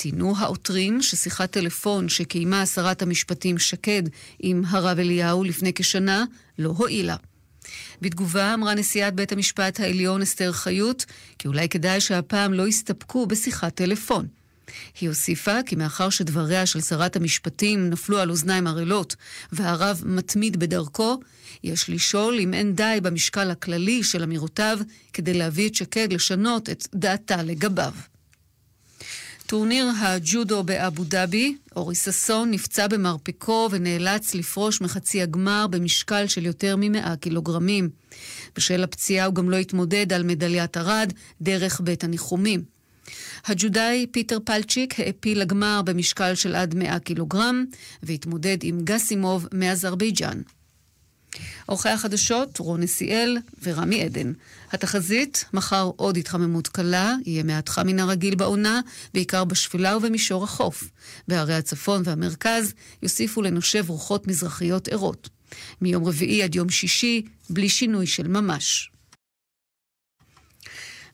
ציינו העותרים ששיחת טלפון שקיימה שרת המשפטים שקד עם הרב אליהו לפני כשנה לא הועילה. בתגובה אמרה נשיאת בית המשפט העליון אסתר חיות כי אולי כדאי שהפעם לא יסתפקו בשיחת טלפון. היא הוסיפה כי מאחר שדבריה של שרת המשפטים נפלו על אוזניים ערלות והרב מתמיד בדרכו, יש לשאול אם אין די במשקל הכללי של אמירותיו כדי להביא את שקד לשנות את דעתה לגביו. טורניר הג'ודו באבו דאבי, אורי ששון נפצע במרפקו ונאלץ לפרוש מחצי הגמר במשקל של יותר מ-100 קילוגרמים. בשל הפציעה הוא גם לא התמודד על מדליית ארד דרך בית הניחומים. הג'ודאי פיטר פלצ'יק העפיל לגמר במשקל של עד 100 קילוגרם והתמודד עם גסימוב מאזרבייג'אן. עורכי החדשות רון נסיאל ורמי עדן. התחזית, מחר עוד התחממות קלה, יהיה מעט חם מן הרגיל בעונה, בעיקר בשפלה ובמישור החוף. בערי הצפון והמרכז יוסיפו לנושב רוחות מזרחיות ערות. מיום רביעי עד יום שישי, בלי שינוי של ממש.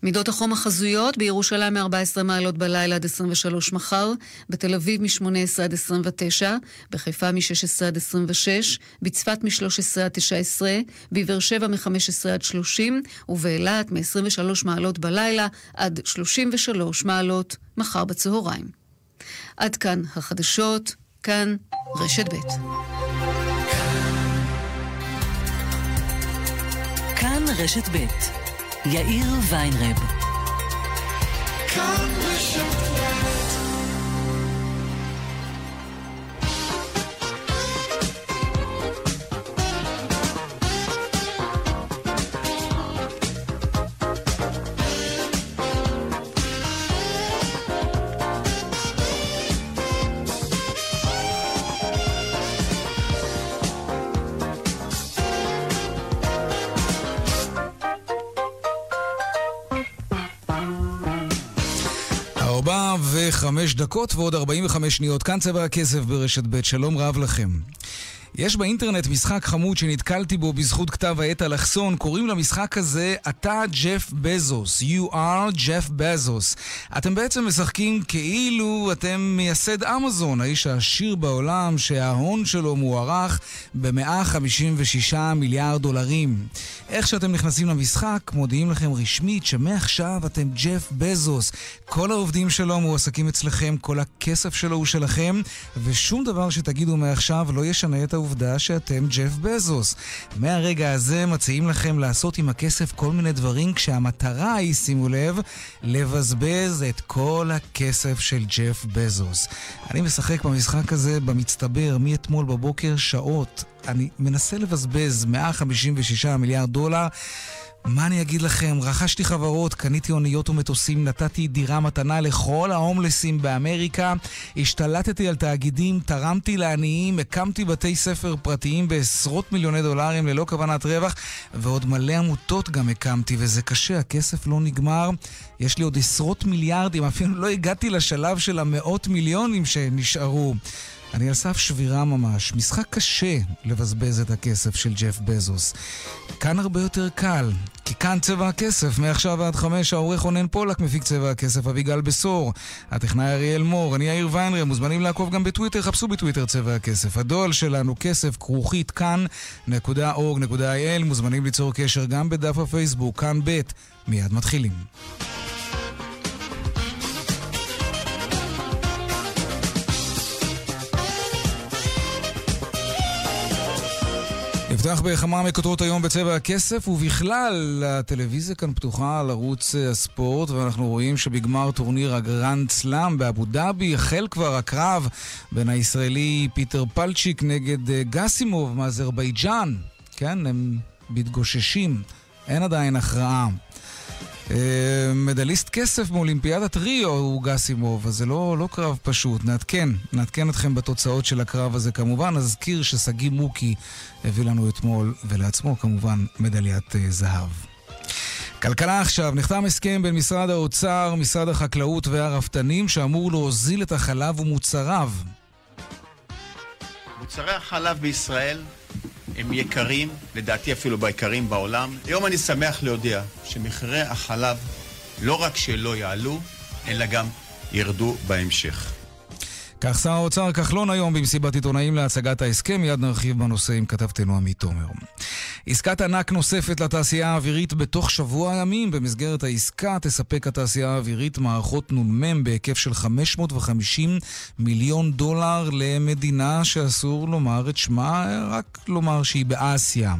מידות החום החזויות בירושלים מ-14 מעלות בלילה עד 23 מחר, בתל אביב מ-18 עד 29, בחיפה מ-16 עד 26, בצפת מ-13 עד 19, בבאר שבע מ-15 עד 30, ובאילת מ-23 מעלות בלילה עד 33 מעלות מחר בצהריים. עד כאן החדשות, כאן רשת ב'. כאן רשת ב' יאיר ויינרב. כאן וחמש דקות ועוד 45 שניות. כאן צבע הכסף ברשת ב', שלום רב לכם. יש באינטרנט משחק חמוד שנתקלתי בו בזכות כתב העת אלכסון, קוראים למשחק הזה אתה ג'ף בזוס, You are ג'ף בזוס. אתם בעצם משחקים כאילו אתם מייסד אמזון, האיש העשיר בעולם שההון שלו מוערך ב-156 מיליארד דולרים. איך שאתם נכנסים למשחק, מודיעים לכם רשמית שמעכשיו אתם ג'ף בזוס. כל העובדים שלו מועסקים אצלכם, כל הכסף שלו הוא שלכם, ושום דבר שתגידו מעכשיו לא ישנה את העובדה שאתם ג'ף בזוס. מהרגע הזה מציעים לכם לעשות עם הכסף כל מיני דברים, כשהמטרה היא, שימו לב, לבזבז את כל הכסף של ג'ף בזוס. אני משחק במשחק הזה במצטבר מאתמול בבוקר שעות. אני מנסה לבזבז 156 מיליארד דולר. מה אני אגיד לכם? רכשתי חברות, קניתי אוניות ומטוסים, נתתי דירה מתנה לכל ההומלסים באמריקה, השתלטתי על תאגידים, תרמתי לעניים, הקמתי בתי ספר פרטיים בעשרות מיליוני דולרים ללא כוונת רווח, ועוד מלא עמותות גם הקמתי, וזה קשה, הכסף לא נגמר. יש לי עוד עשרות מיליארדים, אפילו לא הגעתי לשלב של המאות מיליונים שנשארו. אני על סף שבירה ממש. משחק קשה לבזבז את הכסף של ג'ף בזוס. כאן הרבה יותר קל, כי כאן צבע הכסף. מעכשיו עד חמש העורך רונן פולק מפיק צבע הכסף אביגל בשור. הטכנאי אריאל מור, אני יאיר ויינרי, מוזמנים לעקוב גם בטוויטר, חפשו בטוויטר צבע הכסף. הדואל שלנו כסף כרוכית כאן.org.il, מוזמנים ליצור קשר גם בדף הפייסבוק, כאן ב', מיד מתחילים. נפתח בכמה מכותרות היום בצבע הכסף, ובכלל, הטלוויזיה כאן פתוחה על ערוץ אה, הספורט, ואנחנו רואים שבגמר טורניר ה Grand Slam באבו דאבי החל כבר הקרב בין הישראלי פיטר פלצ'יק נגד אה, גסימוב מאזרבייג'אן. כן, הם מתגוששים, אין עדיין הכרעה. אה, מדליסט כסף מאולימפיאדת ריו הוא גסימוב, אז זה לא, לא קרב פשוט. נעדכן, נעדכן אתכם בתוצאות של הקרב הזה כמובן. נזכיר ששגיא מוקי הביא לנו אתמול, ולעצמו כמובן, מדליית uh, זהב. כלכלה עכשיו, נחתם הסכם בין משרד האוצר, משרד החקלאות והרפתנים שאמור להוזיל את החלב ומוצריו. מוצרי החלב בישראל הם יקרים, לדעתי אפילו ביקרים בעולם. היום אני שמח להודיע שמחירי החלב לא רק שלא יעלו, אלא גם ירדו בהמשך. כך שר האוצר כחלון היום במסיבת עיתונאים להצגת ההסכם, מיד נרחיב בנושא עם כתבתנו עמית תומר. עסקת ענק נוספת לתעשייה האווירית בתוך שבוע ימים. במסגרת העסקה תספק התעשייה האווירית מערכות נ"מ בהיקף של 550 מיליון דולר למדינה שאסור לומר את שמה, רק לומר שהיא באסיה.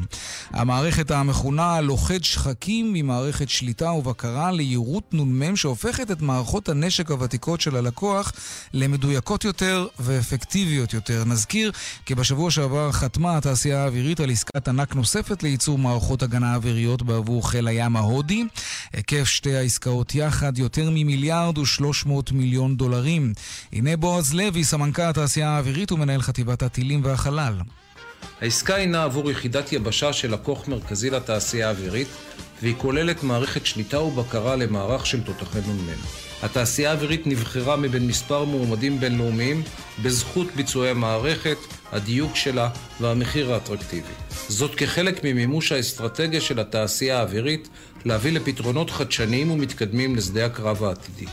המערכת המכונה לוכד שחקים היא מערכת שליטה ובקרה ליירוט נ"מ שהופכת את מערכות הנשק הוותיקות של הלקוח למדויקות יותר ואפקטיביות יותר. נזכיר כי בשבוע שעבר חתמה התעשייה האווירית על עסקת ענק נוספת לייצור מערכות הגנה אוויריות בעבור חיל הים ההודי. היקף שתי העסקאות יחד יותר ממיליארד ושלוש מאות מיליון דולרים. הנה בועז לוי, סמנכ"ל התעשייה האווירית ומנהל חטיבת הטילים והחלל. העסקה הינה עבור יחידת יבשה של לקוח מרכזי לתעשייה האווירית, והיא כוללת מערכת שליטה ובקרה למערך של תותחי נ"מ. התעשייה האווירית נבחרה מבין מספר מועמדים בינלאומיים בזכות ביצועי המערכת, הדיוק שלה והמחיר האטרקטיבי. זאת כחלק ממימוש האסטרטגיה של התעשייה האווירית להביא לפתרונות חדשניים ומתקדמים לשדה הקרב העתידי.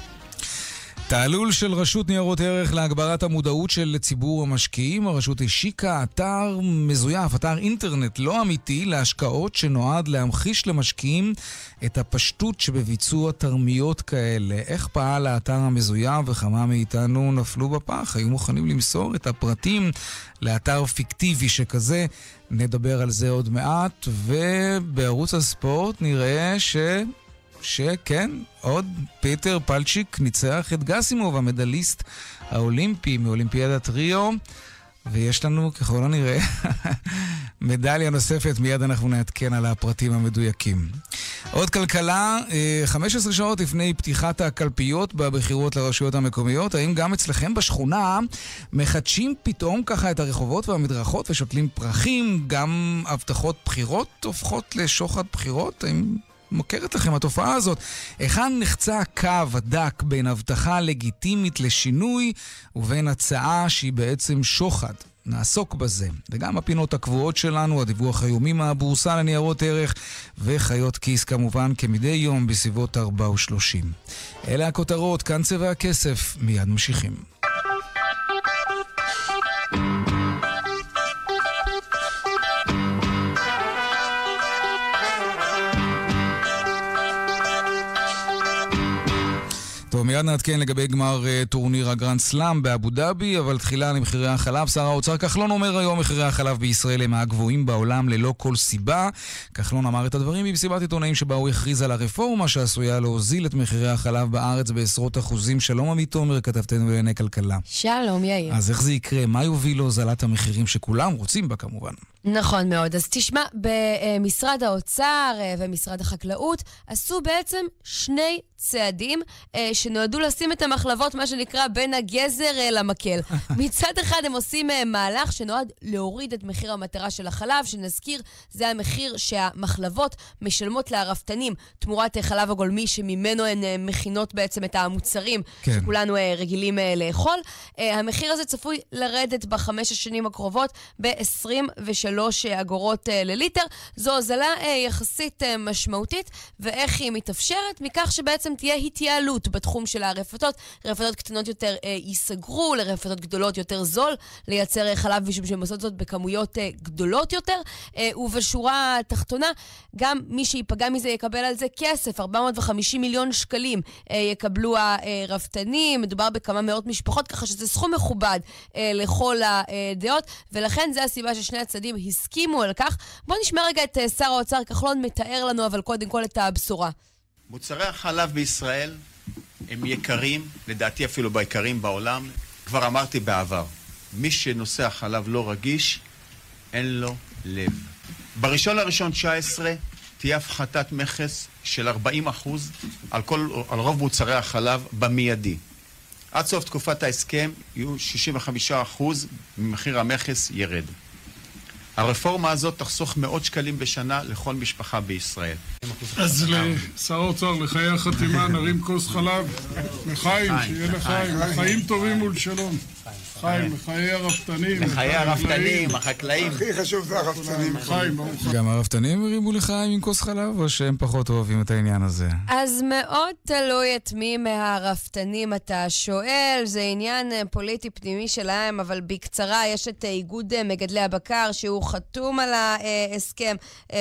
תעלול של רשות ניירות ערך להגברת המודעות של ציבור המשקיעים. הרשות השיקה אתר מזויף, אתר אינטרנט לא אמיתי להשקעות שנועד להמחיש למשקיעים את הפשטות שבביצוע תרמיות כאלה. איך פעל האתר המזויף וכמה מאיתנו נפלו בפח? היו מוכנים למסור את הפרטים לאתר פיקטיבי שכזה. נדבר על זה עוד מעט, ובערוץ הספורט נראה ש... שכן, עוד פיטר פלצ'יק ניצח את גסימוב, המדליסט האולימפי מאולימפיאדת ריו. ויש לנו, ככל הנראה, מדליה נוספת, מיד אנחנו נעדכן על הפרטים המדויקים. עוד כלכלה, 15 אה, שעות לפני פתיחת הקלפיות בבחירות לרשויות המקומיות, האם גם אצלכם בשכונה מחדשים פתאום ככה את הרחובות והמדרכות ושותלים פרחים? גם הבטחות בחירות הופכות לשוחד בחירות? האם מוכרת לכם התופעה הזאת. היכן נחצה הקו הדק בין הבטחה לגיטימית לשינוי ובין הצעה שהיא בעצם שוחד? נעסוק בזה. וגם הפינות הקבועות שלנו, הדיווח היומי מהבורסה לניירות ערך וחיות כיס כמובן כמדי יום בסביבות 4 ו-30. אלה הכותרות, כאן צבע הכסף, מיד ממשיכים. טוב, מיד נעדכן לגבי גמר uh, טורניר הגרנד סלאם באבו דאבי, אבל תחילה למחירי החלב. שר האוצר כחלון אומר היום מחירי החלב בישראל הם מהגבוהים בעולם ללא כל סיבה. כחלון אמר את הדברים במסיבת עיתונאים שבה הוא הכריז על הרפורמה שעשויה להוזיל את מחירי החלב בארץ בעשרות אחוזים. שלום עמית תומר, כתבתנו לענייני כלכלה. שלום יאיר. אז איך זה יקרה? מה יוביל להוזלת המחירים שכולם רוצים בה כמובן? נכון מאוד. אז תשמע, במשרד האוצר אה, ומשרד החקלאות עשו בעצם שני צעדים אה, שנועדו לשים את המחלבות, מה שנקרא, בין הגזר אה, למקל. מצד אחד הם עושים מהלך שנועד להוריד את מחיר המטרה של החלב, שנזכיר, זה המחיר שהמחלבות משלמות לרפתנים תמורת חלב הגולמי, שממנו הן מכינות בעצם את המוצרים כן. שכולנו רגילים לאכול. המחיר הזה צפוי לרדת בחמש השנים הקרובות ב-23 אגורות אה, לליטר. זו הוזלה אה, יחסית אה, משמעותית, ואיך היא מתאפשרת? מכך שבעצם תהיה התייעלות בתחום של הרפתות. רפתות קטנות יותר אה, ייסגרו, לרפתות גדולות יותר זול לייצר אה, חלב, משום שהן עושות זאת בכמויות אה, גדולות יותר. אה, ובשורה התחתונה, גם מי שייפגע מזה יקבל על זה כסף, 450 מיליון שקלים אה, יקבלו הרפתנים, מדובר בכמה מאות משפחות, ככה שזה סכום מכובד אה, לכל הדעות, ולכן זו הסיבה ששני הצדדים הסכימו על כך. בואו נשמע רגע את אה, שר האוצר כחלון מתאר לנו, אבל קודם כל את הבשורה. מוצרי החלב בישראל הם יקרים, לדעתי אפילו ביקרים בעולם. כבר אמרתי בעבר, מי שנושא החלב לא רגיש, אין לו לב. בראשון לראשון 19 תהיה הפחתת מכס של 40 אחוז על, על רוב מוצרי החלב במיידי. עד סוף תקופת ההסכם יהיו 65 אחוז ממחיר המכס ירד. הרפורמה הזאת תחסוך מאות שקלים בשנה לכל משפחה בישראל. אז לשר האוצר, לחיי החתימה, נרים כוס חלב. לחיים, שיהיה לחיים. חיים טובים ולשלום. חיים, לחיי הרפתנים. לחיי הרפתנים, החקלאים. הכי חשוב זה הרפתנים. חיים, ברוך השם. גם הרפתנים הרימו לחיים עם כוס חלב, או שהם פחות אוהבים את העניין הזה? אז מאוד תלוי את מי מהרפתנים אתה שואל, זה עניין אה, פוליטי פנימי שלהם, אבל בקצרה, יש את אה, איגוד אה, מגדלי הבקר, שהוא חתום על ההסכם,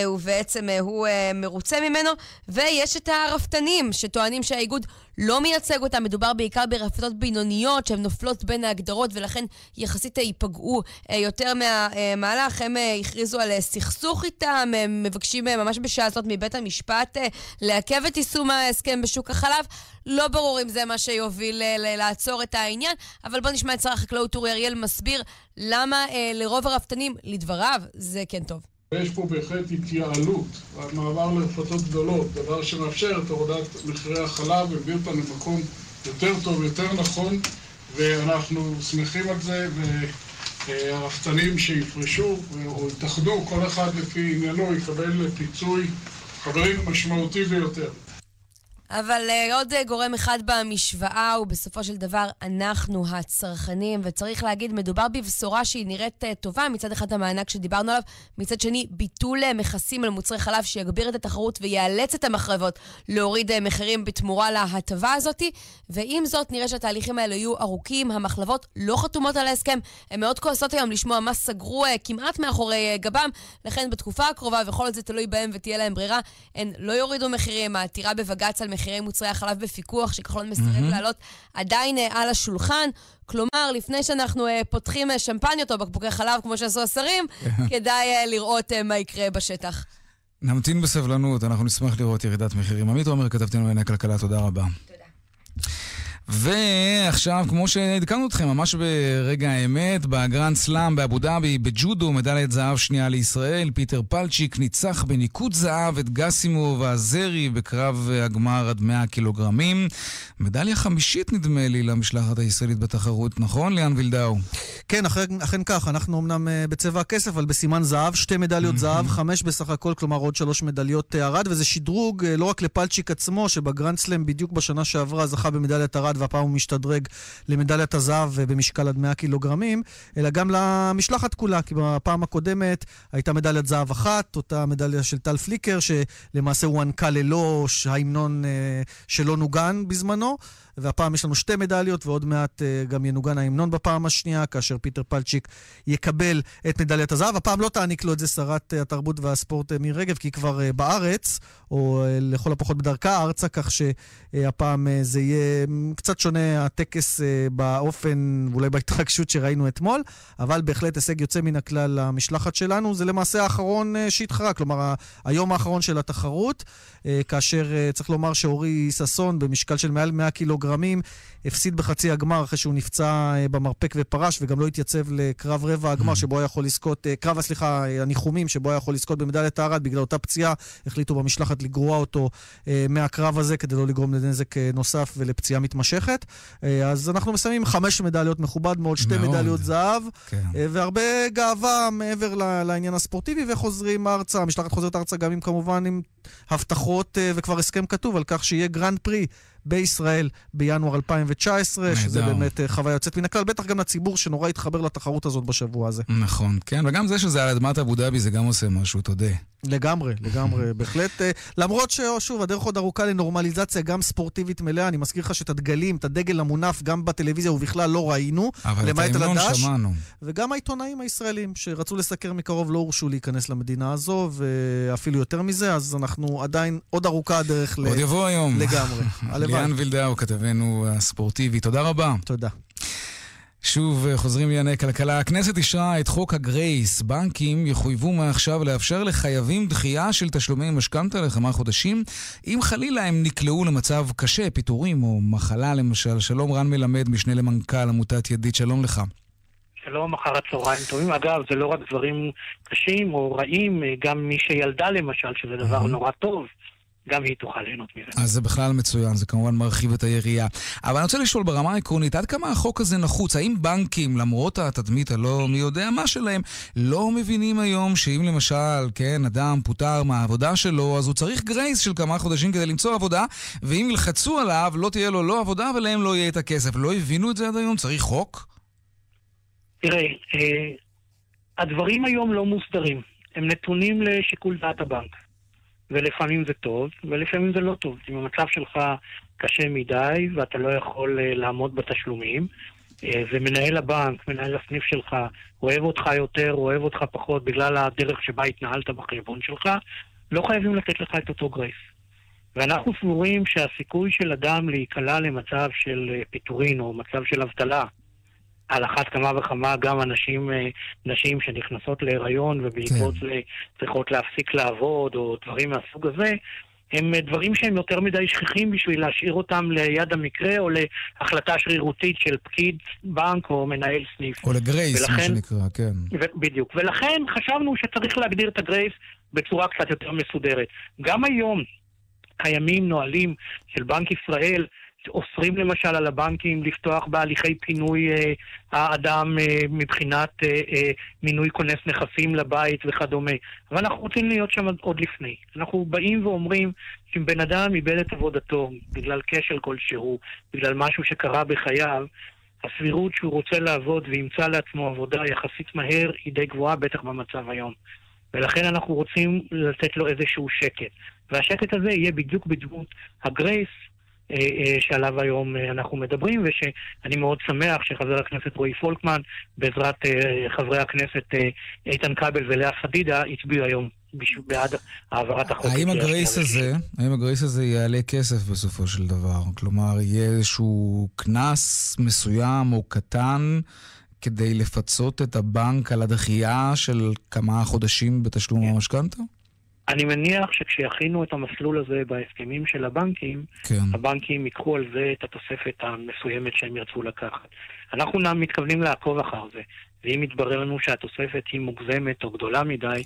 ובעצם הוא מרוצה ממנו, ויש את הרפתנים, שטוענים שהאיגוד לא מייצג אותם, מדובר בעיקר ברפתות בינוניות שהן נופלות בין ההגדרות ולכן יחסית ייפגעו יותר מהמהלך. הם הכריזו על סכסוך איתם, הם מבקשים ממש בשעה הזאת מבית המשפט לעכב את יישום ההסכם בשוק החלב. לא ברור אם זה מה שיוביל לעצור את העניין, אבל בואו נשמע את שר החקלאות אורי אריאל מסביר למה לרוב הרפתנים, לדבריו, זה כן טוב. יש פה בהחלט התייעלות, מעבר לרפתות גדולות, דבר שמאפשר את הורדת מחירי החלב ומביא אותנו למקום יותר טוב, יותר נכון, ואנחנו שמחים על זה, והרפתנים שיפרשו או יתאחדו, כל אחד לפי עניינו יקבל פיצוי, חברים, משמעותי ביותר. אבל uh, עוד uh, גורם אחד במשוואה הוא בסופו של דבר אנחנו הצרכנים, וצריך להגיד, מדובר בבשורה שהיא נראית uh, טובה, מצד אחד המענק שדיברנו עליו, מצד שני ביטול uh, מכסים על מוצרי חלב שיגביר את התחרות ויאלץ את המחרבות להוריד uh, מחירים בתמורה להטבה הזאת, ועם זאת נראה שהתהליכים האלה יהיו ארוכים, המחלבות לא חתומות על ההסכם, הן מאוד כועסות היום לשמוע מה סגרו uh, כמעט מאחורי uh, גבם, לכן בתקופה הקרובה, וכל זה תלוי בהם ותהיה להם ברירה, הן לא יורידו מחירים, העתירה בבג"ץ על מחירי מוצרי החלב בפיקוח, שכחלון מסרב mm-hmm. לעלות, עדיין uh, על השולחן. כלומר, לפני שאנחנו uh, פותחים uh, שמפניות או בקבוקי חלב, כמו שעשו השרים, כדאי uh, לראות מה יקרה בשטח. נמתין בסבלנות, אנחנו נשמח לראות ירידת מחירים. עמית עומר, כתבתנו לענייני הכלכלה, תודה רבה. תודה. ועכשיו, כמו שעדכנו אתכם, ממש ברגע האמת, בגרנד סלאם באבו דאבי, בג'ודו, מדליית זהב שנייה לישראל, פיטר פלצ'יק ניצח בניקוד זהב את קסימוב האזרי בקרב הגמר עד 100 קילוגרמים. מדליה חמישית, נדמה לי, למשלחת הישראלית בתחרות, נכון, ליאן וילדאו? כן, אכן, אכן כך, אנחנו אמנם uh, בצבע הכסף, אבל בסימן זהב, שתי מדליות זהב, חמש בסך הכל, כלומר עוד שלוש מדליות ארד, וזה שדרוג uh, לא רק לפלצ'יק עצמו, שבגרנד סלאם בדיוק בשנה שעברה זכה במדליית ארד. אחד, והפעם הוא משתדרג למדליית הזהב במשקל עד 100 קילוגרמים, אלא גם למשלחת כולה, כי בפעם הקודמת הייתה מדליית זהב אחת, אותה מדליה של טל פליקר, שלמעשה הוענקה ללא ההמנון אה, שלא נוגן בזמנו. והפעם יש לנו שתי מדליות, ועוד מעט uh, גם ינוגן ההמנון בפעם השנייה, כאשר פיטר פלצ'יק יקבל את מדליית הזהב. הפעם לא תעניק לו את זה שרת התרבות והספורט מירי רגב, כי היא כבר בארץ, או לכל הפחות בדרכה ארצה, כך שהפעם זה יהיה קצת שונה הטקס uh, באופן, ואולי בהתרגשות שראינו אתמול, אבל בהחלט הישג יוצא מן הכלל למשלחת שלנו. זה למעשה האחרון uh, שהתחרה, כלומר, היום האחרון של התחרות, uh, כאשר צריך לומר שאורי ששון, במשקל של מעל 100 קילוגרם, קילוגרמים, הפסיד בחצי הגמר אחרי שהוא נפצע אה, במרפק ופרש, וגם לא התייצב לקרב רבע הגמר, mm. שבו היה יכול לזכות, אה, קרב, סליחה, הניחומים, שבו היה יכול לזכות במדליית הארד, בגלל אותה פציעה, החליטו במשלחת לגרוע אותו אה, מהקרב הזה, כדי לא לגרום לנזק נוסף ולפציעה מתמשכת. אז אנחנו מסיימים חמש מדליות מכובד מאוד, שתי מאוד. מדליות זהב, כן. והרבה גאווה מעבר לעניין הספורטיבי, וחוזרים ארצה. המשלחת חוזרת ארצה גם עם כמובן עם הבטחות וכבר הסכם כתוב על כך שיהיה גרנד פרי בישראל בינואר 2019, נהדר. שזה באמת אה, חוויה יוצאת מן הכלל, בטח גם לציבור שנורא התחבר לתחרות הזאת בשבוע הזה. נכון, כן, וגם זה שזה על אדמת אבו דאבי, זה גם עושה משהו, תודה. לגמרי, לגמרי, בהחלט. אה, למרות ששוב, הדרך עוד ארוכה לנורמליזציה, גם ספורטיבית מלאה. אני מזכיר לך שאת הדגלים, את הדגל המונף, גם בטלוויזיה ובכלל לא ראינו, למעט על הדש. שמענו. וגם העיתונאים הישראלים שרצו לסקר מקרוב לא הורשו להיכנס למדינה הזו, ואפילו יותר מזה, אז אנחנו עדיין עוד ארוכה הדרך ל... עוד יבוא היום. לגמרי. ליאן וילדאו, כתבנו הספורטיבי, תודה רבה. תודה. שוב אה, חוזרים לענייני כלכלה. הכנסת אישרה את חוק הגרייס. בנקים יחויבו מעכשיו לאפשר לחייבים דחייה של תשלומי משכנתה לכמה חודשים, אם חלילה הם נקלעו למצב קשה, פיטורים או מחלה למשל. שלום רן מלמד, משנה למנכ"ל עמותת ידיד, שלום לך. שלום, אחר הצהריים טובים. אגב, זה לא רק דברים קשים או רעים, אה, גם מי שילדה למשל, שזה דבר נורא טוב. גם היא תוכל ליהנות מזה. אז זה בכלל מצוין, זה כמובן מרחיב את היריעה. אבל אני רוצה לשאול ברמה העקרונית, עד כמה החוק הזה נחוץ? האם בנקים, למרות התדמית הלא מי יודע מה שלהם, לא מבינים היום שאם למשל, כן, אדם פוטר מהעבודה שלו, אז הוא צריך גרייס של כמה חודשים כדי למצוא עבודה, ואם ילחצו עליו, לא תהיה לו לא עבודה ולהם לא יהיה את הכסף. לא הבינו את זה עד היום? צריך חוק? תראה, אה, הדברים היום לא מוסדרים. הם נתונים לשיקול דעת הבנק. ולפעמים זה טוב, ולפעמים זה לא טוב. אם המצב שלך קשה מדי ואתה לא יכול אה, לעמוד בתשלומים, אה, ומנהל הבנק, מנהל הסניף שלך, אוהב אותך יותר, אוהב אותך פחות בגלל הדרך שבה התנהלת בחשבון שלך, לא חייבים לתת לך את אותו גרייס. ואנחנו סבורים שהסיכוי של אדם להיקלע למצב של אה, פיטורין או מצב של אבטלה, על אחת כמה וכמה גם אנשים, אה, נשים שנכנסות להיריון ובעקבות כן. זה צריכות להפסיק לעבוד או דברים מהסוג הזה, הם דברים שהם יותר מדי שכיחים בשביל להשאיר אותם ליד המקרה או להחלטה שרירותית של פקיד בנק או מנהל סניף. או לגרייס, ולכן, מה שנקרא, כן. ו- בדיוק. ולכן חשבנו שצריך להגדיר את הגרייס בצורה קצת יותר מסודרת. גם היום קיימים נהלים של בנק ישראל אוסרים למשל על הבנקים לפתוח בהליכי פינוי אה, האדם אה, מבחינת אה, אה, מינוי כונס נכסים לבית וכדומה. אבל אנחנו רוצים להיות שם עוד לפני. אנחנו באים ואומרים שאם בן אדם איבד את עבודתו בגלל כשל כלשהו, בגלל משהו שקרה בחייו, הסבירות שהוא רוצה לעבוד וימצא לעצמו עבודה יחסית מהר היא די גבוהה, בטח במצב היום. ולכן אנחנו רוצים לתת לו איזשהו שקט. והשקט הזה יהיה בדיוק בדמות הגרייס שעליו היום אה, אנחנו מדברים, ושאני מאוד שמח שחבר הכנסת רועי פולקמן, בעזרת חברי הכנסת איתן כבל ולאה פדידה, הצביעו היום בעד העברת החוק. האם הגרייס הזה, האם הגרייס הזה יעלה כסף בסופו של דבר? כלומר, יהיה איזשהו קנס מסוים או קטן כדי לפצות את הבנק על הדחייה של כמה חודשים בתשלום כן. המשכנתה? אני מניח שכשיכינו את המסלול הזה בהסכמים של הבנקים, כן. הבנקים ייקחו על זה את התוספת המסוימת שהם ירצו לקחת. אנחנו מתכוונים לעקוב אחר זה, ואם יתברר לנו שהתוספת היא מוגזמת או גדולה מדי,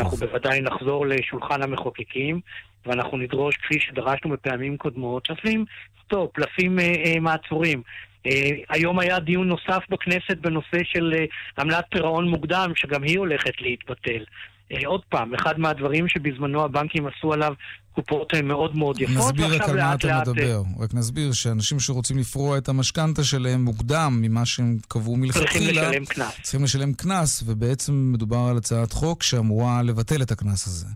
אנחנו בוודאי נחזור לשולחן המחוקקים, ואנחנו נדרוש, כפי שדרשנו בפעמים קודמות, לשים סטופ, לשים אה, אה, מעצורים. אה, היום היה דיון נוסף בכנסת בנושא של אה, עמלת פירעון מוקדם, שגם היא הולכת להתבטל. אה, עוד פעם, אחד מהדברים שבזמנו הבנקים עשו עליו קופות מאוד מאוד יפות, נסביר רק על מה אתה לאט... מדבר. רק נסביר שאנשים שרוצים לפרוע את המשכנתה שלהם מוקדם ממה שהם קבעו מלכתחילה, צריכים לשלם קנס. צריכים לשלם קנס, ובעצם מדובר על הצעת חוק שאמורה לבטל את הקנס הזה.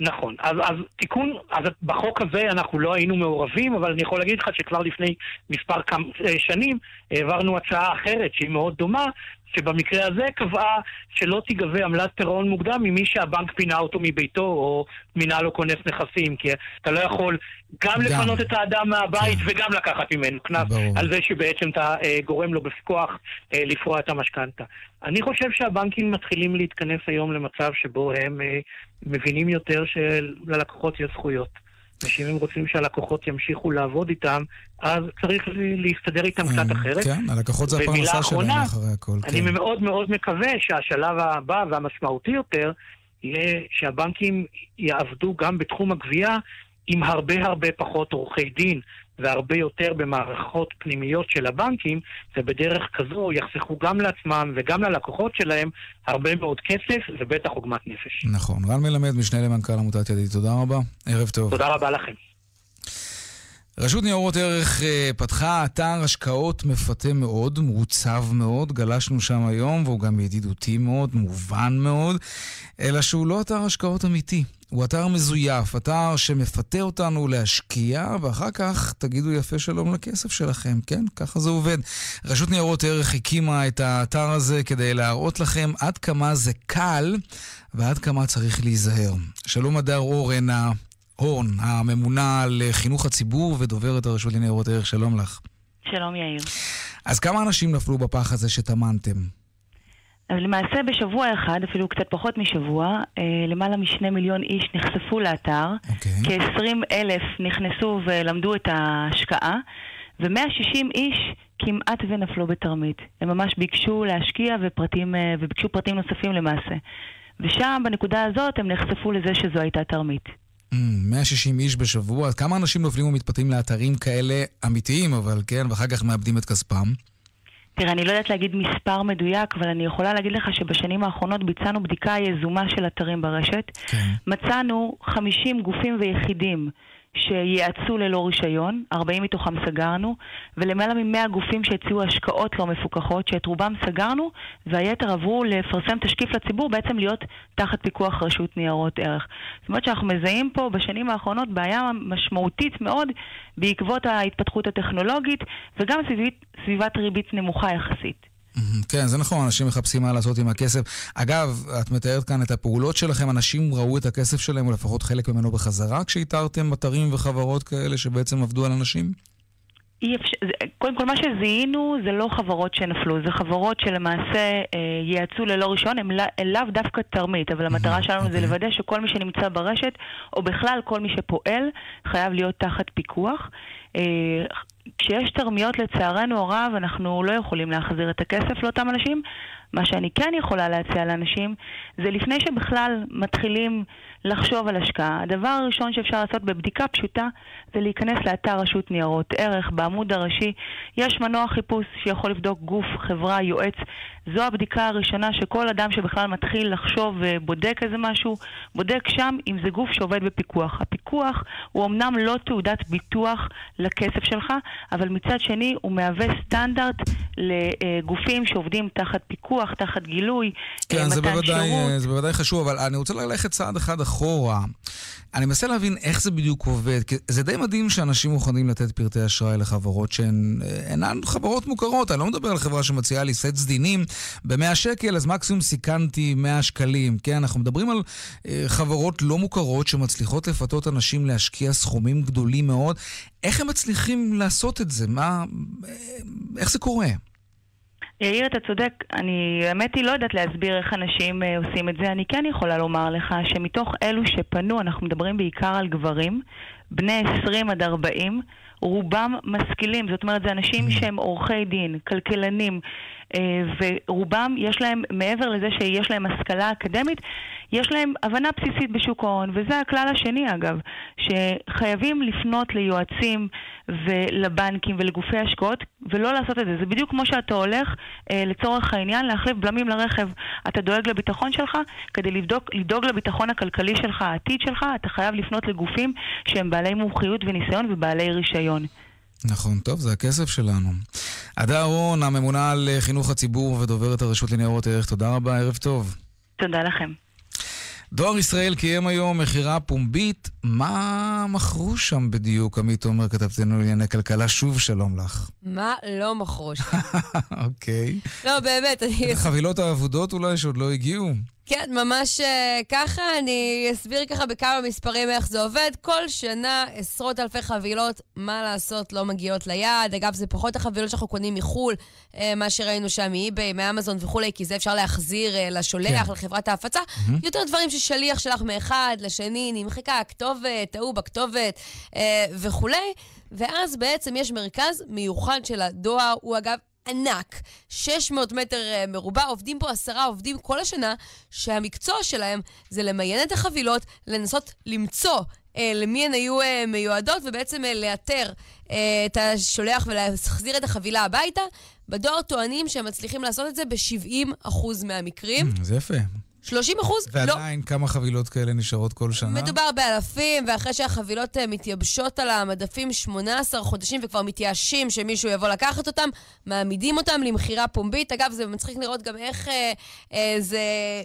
נכון. אז, אז תיקון, אז בחוק הזה אנחנו לא היינו מעורבים, אבל אני יכול להגיד לך שכבר לפני מספר כמה אה, שנים העברנו הצעה אחרת שהיא מאוד דומה, שבמקרה הזה קבעה שלא תיגבה עמלת פירעון מוקדם ממי שהבנק פינה אותו מביתו או מינה לו כונס נכסים, כי אתה לא יכול גם. לפנות את האדם מהבית כן. וגם לקחת ממנו קנס על זה שבעצם אתה אה, גורם לו בכוח אה, לפרוע את המשכנתה. אני חושב שהבנקים מתחילים להתכנס היום למצב שבו הם אה, מבינים יותר שללקוחות יש זכויות. ושאם הם רוצים שהלקוחות ימשיכו לעבוד איתם, אז צריך להסתדר איתם קצת אה, אחרת. כן, הלקוחות זה הפרנסה שלהם אחרי הכל. אני כן. מאוד מאוד מקווה שהשלב הבא והמשמעותי יותר יהיה שהבנקים יעבדו גם בתחום הגבייה עם הרבה הרבה פחות עורכי דין והרבה יותר במערכות פנימיות של הבנקים, ובדרך כזו יחסכו גם לעצמם וגם ללקוחות שלהם הרבה מאוד כסף ובטח עוגמת נפש. נכון. רן מלמד, משנה למנכ"ל עמותת ידיד, תודה רבה. ערב טוב. תודה רבה לכם. רשות ניירות ערך אה, פתחה אתר השקעות מפתה מאוד, מעוצב מאוד, גלשנו שם היום, והוא גם ידידותי מאוד, מובן מאוד, אלא שהוא לא אתר השקעות אמיתי. הוא אתר מזויף, אתר שמפתה אותנו להשקיע, ואחר כך תגידו יפה שלום לכסף שלכם, כן? ככה זה עובד. רשות ניירות ערך הקימה את האתר הזה כדי להראות לכם עד כמה זה קל ועד כמה צריך להיזהר. שלום הדר אורן, הורן, הממונה על חינוך הציבור ודוברת הרשות לניירות ערך, שלום לך. שלום יאיר. אז כמה אנשים נפלו בפח הזה שטמנתם? אז למעשה בשבוע אחד, אפילו קצת פחות משבוע, אה, למעלה משני מיליון איש נחשפו לאתר. Okay. אוקיי. כ-20 אלף נכנסו ולמדו את ההשקעה, ו-160 איש כמעט ונפלו בתרמית. הם ממש ביקשו להשקיע ופרטים, אה, וביקשו פרטים נוספים למעשה. ושם, בנקודה הזאת, הם נחשפו לזה שזו הייתה תרמית. 160 mm, איש בשבוע, כמה אנשים נופלים ומתפתים לאתרים כאלה אמיתיים, אבל כן, ואחר כך מאבדים את כספם? תראה, אני לא יודעת להגיד מספר מדויק, אבל אני יכולה להגיד לך שבשנים האחרונות ביצענו בדיקה יזומה של אתרים ברשת. כן. מצאנו 50 גופים ויחידים שייעצו ללא רישיון, 40 מתוכם סגרנו, ולמעלה מ-100 גופים שהציעו השקעות לא מפוקחות, שאת רובם סגרנו, והיתר עברו לפרסם תשקיף לציבור, בעצם להיות תחת פיקוח רשות ניירות ערך. זאת אומרת שאנחנו מזהים פה בשנים האחרונות בעיה משמעותית מאוד בעקבות ההתפתחות הטכנולוגית, וגם סביבת ריבית נמוכה יחסית. כן, זה נכון, אנשים מחפשים מה לעשות עם הכסף. אגב, את מתארת כאן את הפעולות שלכם, אנשים ראו את הכסף שלהם, או לפחות חלק ממנו בחזרה, כשאיתרתם אתרים וחברות כאלה שבעצם עבדו על אנשים? אפשר, קודם כל מה שזיהינו זה לא חברות שנפלו, זה חברות שלמעשה אה, ייעצו ללא רישיון, הם לאו דווקא תרמית, אבל המטרה שלנו okay. זה אוקיי. לוודא שכל מי שנמצא ברשת, או בכלל כל מי שפועל, חייב להיות תחת פיקוח. אה, כשיש תרמיות לצערנו הרב, אנחנו לא יכולים להחזיר את הכסף לאותם אנשים. מה שאני כן יכולה להציע לאנשים, זה לפני שבכלל מתחילים לחשוב על השקעה. הדבר הראשון שאפשר לעשות בבדיקה פשוטה זה להיכנס לאתר רשות ניירות ערך, בעמוד הראשי. יש מנוע חיפוש שיכול לבדוק גוף, חברה, יועץ. זו הבדיקה הראשונה שכל אדם שבכלל מתחיל לחשוב ובודק איזה משהו, בודק שם אם זה גוף שעובד בפיקוח. הפיקוח הוא אמנם לא תעודת ביטוח לכסף שלך, אבל מצד שני הוא מהווה סטנדרט לגופים שעובדים תחת פיקוח, תחת גילוי, כן, מתן זה בוודאי, שירות. כן, זה בוודאי חשוב, אבל אני רוצה ללכת צעד אחד אחורה. אני מנסה להבין איך זה בדיוק עובד, כי זה די מדהים שאנשים מוכנים לתת פרטי אשראי לחברות שהן אה, אינן חברות מוכרות. אני לא מדבר על חברה שמציעה לי סט סדינים ב-100 שקל, אז מקסימום סיכנתי 100 שקלים. כן, אנחנו מדברים על אה, חברות לא מוכרות שמצליחות לפתות אנשים להשקיע סכומים גדולים מאוד. איך הם מצליחים לעשות את זה? מה... אה, איך זה קורה? יאיר, אתה צודק. אני, האמת היא, לא יודעת להסביר איך אנשים אה, עושים את זה. אני כן יכולה לומר לך שמתוך אלו שפנו, אנחנו מדברים בעיקר על גברים, בני 20 עד 40, רובם משכילים. זאת אומרת, זה אנשים mm. שהם עורכי דין, כלכלנים, אה, ורובם יש להם, מעבר לזה שיש להם השכלה אקדמית, יש להם הבנה בסיסית בשוק ההון, וזה הכלל השני אגב, שחייבים לפנות ליועצים ולבנקים ולגופי השקעות ולא לעשות את זה. זה בדיוק כמו שאתה הולך אה, לצורך העניין להחליף בלמים לרכב. אתה דואג לביטחון שלך, כדי לבדוק, לדאוג לביטחון הכלכלי שלך, העתיד שלך, אתה חייב לפנות לגופים שהם בעלי מומחיות וניסיון ובעלי רישיון. נכון, טוב, זה הכסף שלנו. עדה אהרון, הממונה על חינוך הציבור ודוברת הרשות לניירות ערך, תודה רבה, ערב טוב. תודה לכם. דואר ישראל קיים היום מכירה פומבית. מה מכרו שם בדיוק, עמית עומר, כתבתנו לענייני כלכלה? שוב שלום לך. מה לא מכרו שם? אוקיי. לא, באמת, אני... חבילות האבודות אולי שעוד לא הגיעו? כן, ממש uh, ככה. אני אסביר ככה בכמה מספרים איך זה עובד. כל שנה עשרות אלפי חבילות, מה לעשות, לא מגיעות ליעד. אגב, זה פחות החבילות שאנחנו קונים מחו"ל, uh, מה שראינו שם מאי-ביי, מאמזון וכולי, כי זה אפשר להחזיר uh, לשולח, כן. לחברת ההפצה. Mm-hmm. יותר דברים ששליח שלח מאחד לשני, נמחקה הכתובת, טעו בכתובת וכולי. ואז בעצם יש מרכז מיוחד של הדואר, הוא אגב ענק, 600 מטר אה, מרובע, עובדים פה עשרה עובדים כל השנה, שהמקצוע שלהם זה למיין את החבילות, לנסות למצוא אה, למי הן היו אה, מיועדות, ובעצם לאתר את השולח ולהחזיר את החבילה הביתה. בדואר טוענים שהם מצליחים לעשות את זה ב-70% מהמקרים. Mm, זה יפה. 30 אחוז? לא. ועדיין לא. כמה חבילות כאלה נשארות כל שנה? מדובר באלפים, ואחרי שהחבילות אה, מתייבשות על המדפים 18 חודשים וכבר מתייאשים שמישהו יבוא לקחת אותם, מעמידים אותם למכירה פומבית. אגב, זה מצחיק לראות גם איך אה, אה, זה...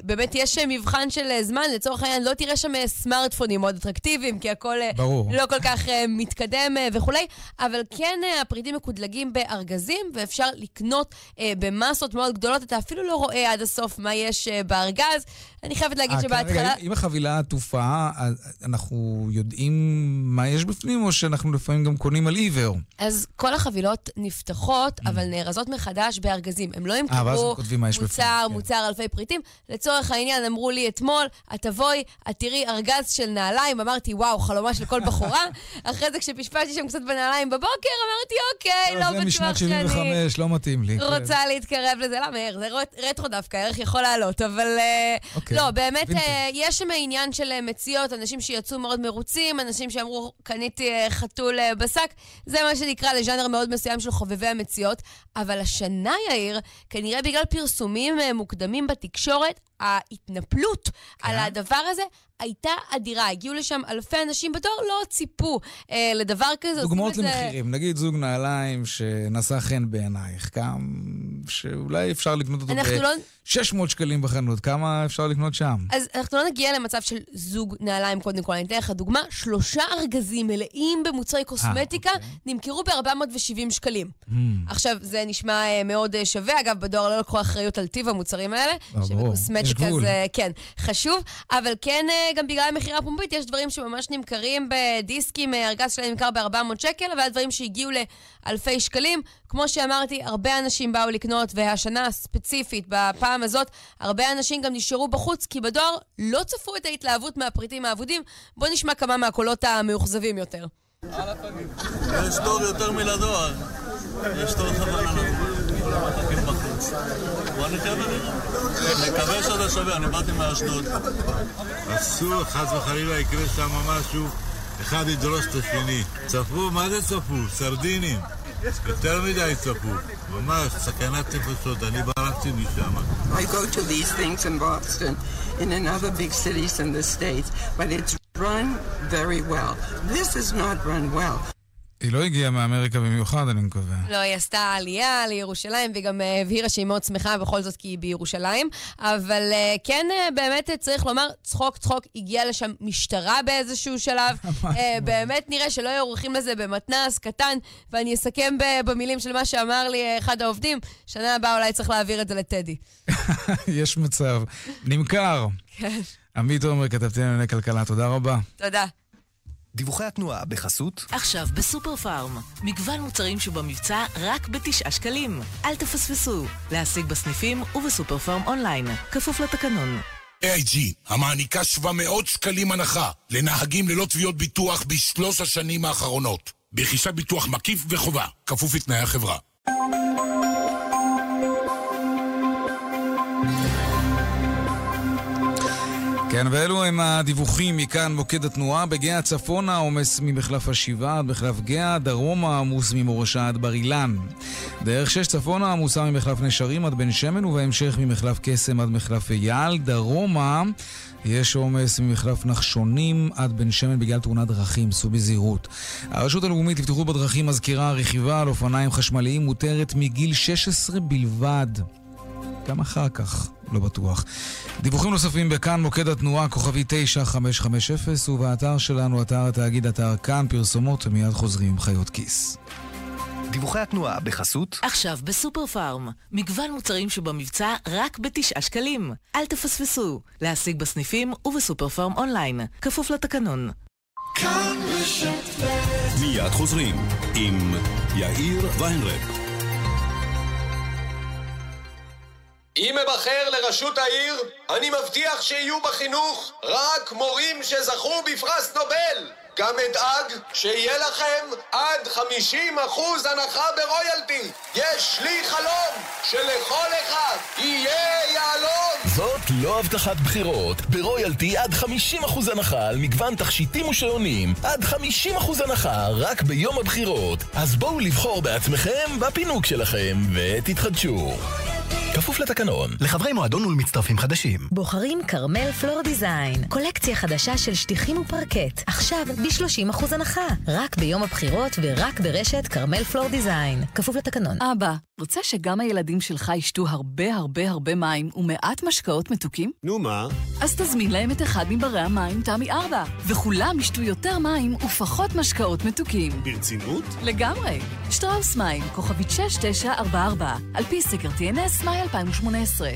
באמת יש אה, מבחן של אה, זמן. לצורך העניין, לא תראה שם סמארטפונים מאוד אטרקטיביים, כי הכל ברור. לא כל כך אה, מתקדם אה, וכולי, אבל כן אה, הפריטים מקודלגים בארגזים, ואפשר לקנות אה, במסות מאוד גדולות. אתה אפילו לא רואה עד הסוף מה יש אה, בארגז. אני חייבת להגיד אה, שבהתחלה... אם החבילה עטופה, אנחנו יודעים מה יש בפנים, או שאנחנו לפעמים גם קונים על עיוור? אז כל החבילות נפתחות, mm. אבל נארזות מחדש בארגזים. הם לא ימכרו מוצר, כן. מוצר אלפי פריטים. לצורך העניין, אמרו לי אתמול, את תבואי, את תראי ארגז של נעליים. אמרתי, וואו, חלומה של כל בחורה. אחרי זה, כשפשפשתי שם קצת בנעליים בבוקר, אמרתי, אוקיי, לא, לא בטוח שאני... זה משנת 75, לא מתאים לי. רוצה כן. להתקרב לזה. למה, זה רטרו דווקא, הערך יכול לעלות, אבל... אה, אוקיי. לא, באמת, uh, יש שם עניין של uh, מציאות, אנשים שיצאו מאוד מרוצים, אנשים שאמרו, קניתי uh, חתול uh, בשק, זה מה שנקרא לז'אנר מאוד מסוים של חובבי המציאות. אבל השנה, יאיר, כנראה בגלל פרסומים uh, מוקדמים בתקשורת, ההתנפלות כן. על הדבר הזה הייתה אדירה. הגיעו לשם אלפי אנשים בתור, לא ציפו אה, לדבר כזה. דוגמאות למחירים, זה... נגיד זוג נעליים שנשא חן בעינייך, כמה שאולי אפשר לקנות אותו ב-600 לא... שקלים בחנות, כמה אפשר לקנות שם? אז אנחנו לא נגיע למצב של זוג נעליים קודם כל, אני אתן לך דוגמה, שלושה ארגזים מלאים במוצרי קוסמטיקה 아, אה, אוקיי. נמכרו ב-470 שקלים. Hmm. עכשיו, זה נשמע אה, מאוד אה, שווה, אגב, בדואר לא לקחו אחריות על טיב המוצרים האלה. ברור, שבקוסמטיקה זה, כן, חשוב, אבל כן, גם בגלל המכירה הפומבית, יש דברים שממש נמכרים בדיסקים, ארגז שלהם נמכר ב-400 שקל, אבל דברים שהגיעו לאלפי שקלים. כמו שאמרתי, הרבה אנשים באו לקנות, והשנה ספציפית, בפעם הזאת, הרבה אנשים גם נשארו בחוץ, כי בדואר לא צפו את ההתלהבות מהפריטים האבודים. בואו נשמע כמה מהקולות המאוכזבים יותר. יש תור יותר מלדואר. יש תור חבל מחכים בחוץ. בוא נחיה ונראה. נקווה שזה שווה, אני באתי מאשדוד. אסור, חס וחלילה יקרה שם משהו, אחד ידרוס את השני. צפו, מה זה צפו? סרדינים. יותר מדי צפו. ממש, סכנת נפשות. אני ברחתי משם. I go to these things in Boston, in another big cities in the States, but it's run very well. This is not run well. היא לא הגיעה מאמריקה במיוחד, אני מקווה. לא, היא עשתה עלייה לירושלים, והיא גם אה, הבהירה שהיא מאוד שמחה בכל זאת כי היא בירושלים. אבל אה, כן, אה, באמת צריך לומר, צחוק צחוק, הגיעה לשם משטרה באיזשהו שלב. באמת נראה שלא היו עורכים לזה במתנ"ס קטן, ואני אסכם במילים של מה שאמר לי אחד העובדים, שנה הבאה אולי צריך להעביר את זה לטדי. יש מצב. נמכר. כן. עמית עומר, כתבתי לענייני כלכלה, תודה רבה. תודה. דיווחי התנועה בחסות עכשיו בסופר פארם. מגוון מוצרים שבמבצע רק בתשעה שקלים. אל תפספסו. להשיג בסניפים ובסופר פארם אונליין כפוף לתקנון. AIG, המעניקה 700 שקלים הנחה לנהגים ללא תביעות ביטוח בשלוש השנים האחרונות. ברכישת ביטוח מקיף וחובה, כפוף לתנאי החברה כן, ואלו הם הדיווחים מכאן מוקד התנועה. בגאה צפונה עומס ממחלף השבעה עד מחלף גאה, דרומה עמוס ממורשה עד בר אילן. דרך שש צפונה עמוסה ממחלף נשרים עד בן שמן, ובהמשך ממחלף קסם עד מחלף אייל. דרומה יש עומס ממחלף נחשונים עד בן שמן בגלל תאונת דרכים, סעו בזהירות. הרשות הלאומית לבטיחות בדרכים מזכירה רכיבה על אופניים חשמליים מותרת מגיל 16 בלבד. גם אחר כך, לא בטוח. דיווחים נוספים בכאן, מוקד התנועה, כוכבי 9550, ובאתר שלנו, אתר התאגיד, אתר כאן, פרסומות, ומיד חוזרים עם חיות כיס. דיווחי התנועה בחסות עכשיו בסופר פארם מגוון מוצרים שבמבצע רק בתשעה שקלים אל תפספסו להשיג בסניפים ובסופר פארם אונליין כפוף לתקנון מיד חוזרים עם יאיר ויינרב אם אבחר לראשות העיר, אני מבטיח שיהיו בחינוך רק מורים שזכו בפרס נובל. גם אדאג שיהיה לכם עד 50% הנחה ברויאלטי. יש לי חלום שלכל אחד יהיה יהלום. זאת לא הבטחת בחירות. ברויאלטי עד 50% הנחה על מגוון תכשיטים ושעונים. עד 50% הנחה רק ביום הבחירות. אז בואו לבחור בעצמכם בפינוק שלכם ותתחדשו. כפוף לתקנון, לחברי מועדון ולמצטרפים חדשים. בוחרים כרמל פלור דיזיין, קולקציה חדשה של שטיחים ופרקט, עכשיו ב-30% הנחה, רק ביום הבחירות ורק ברשת כרמל פלור דיזיין, כפוף לתקנון. אבא, רוצה שגם הילדים שלך ישתו הרבה הרבה הרבה מים ומעט משקאות מתוקים? נו מה? אז תזמין להם את אחד מברי המים תמי 4, וכולם ישתו יותר מים ופחות משקאות מתוקים. ברצינות? לגמרי. שטראוס מים, כוכבית 6944, על פי סקר TNS, מאי 2018.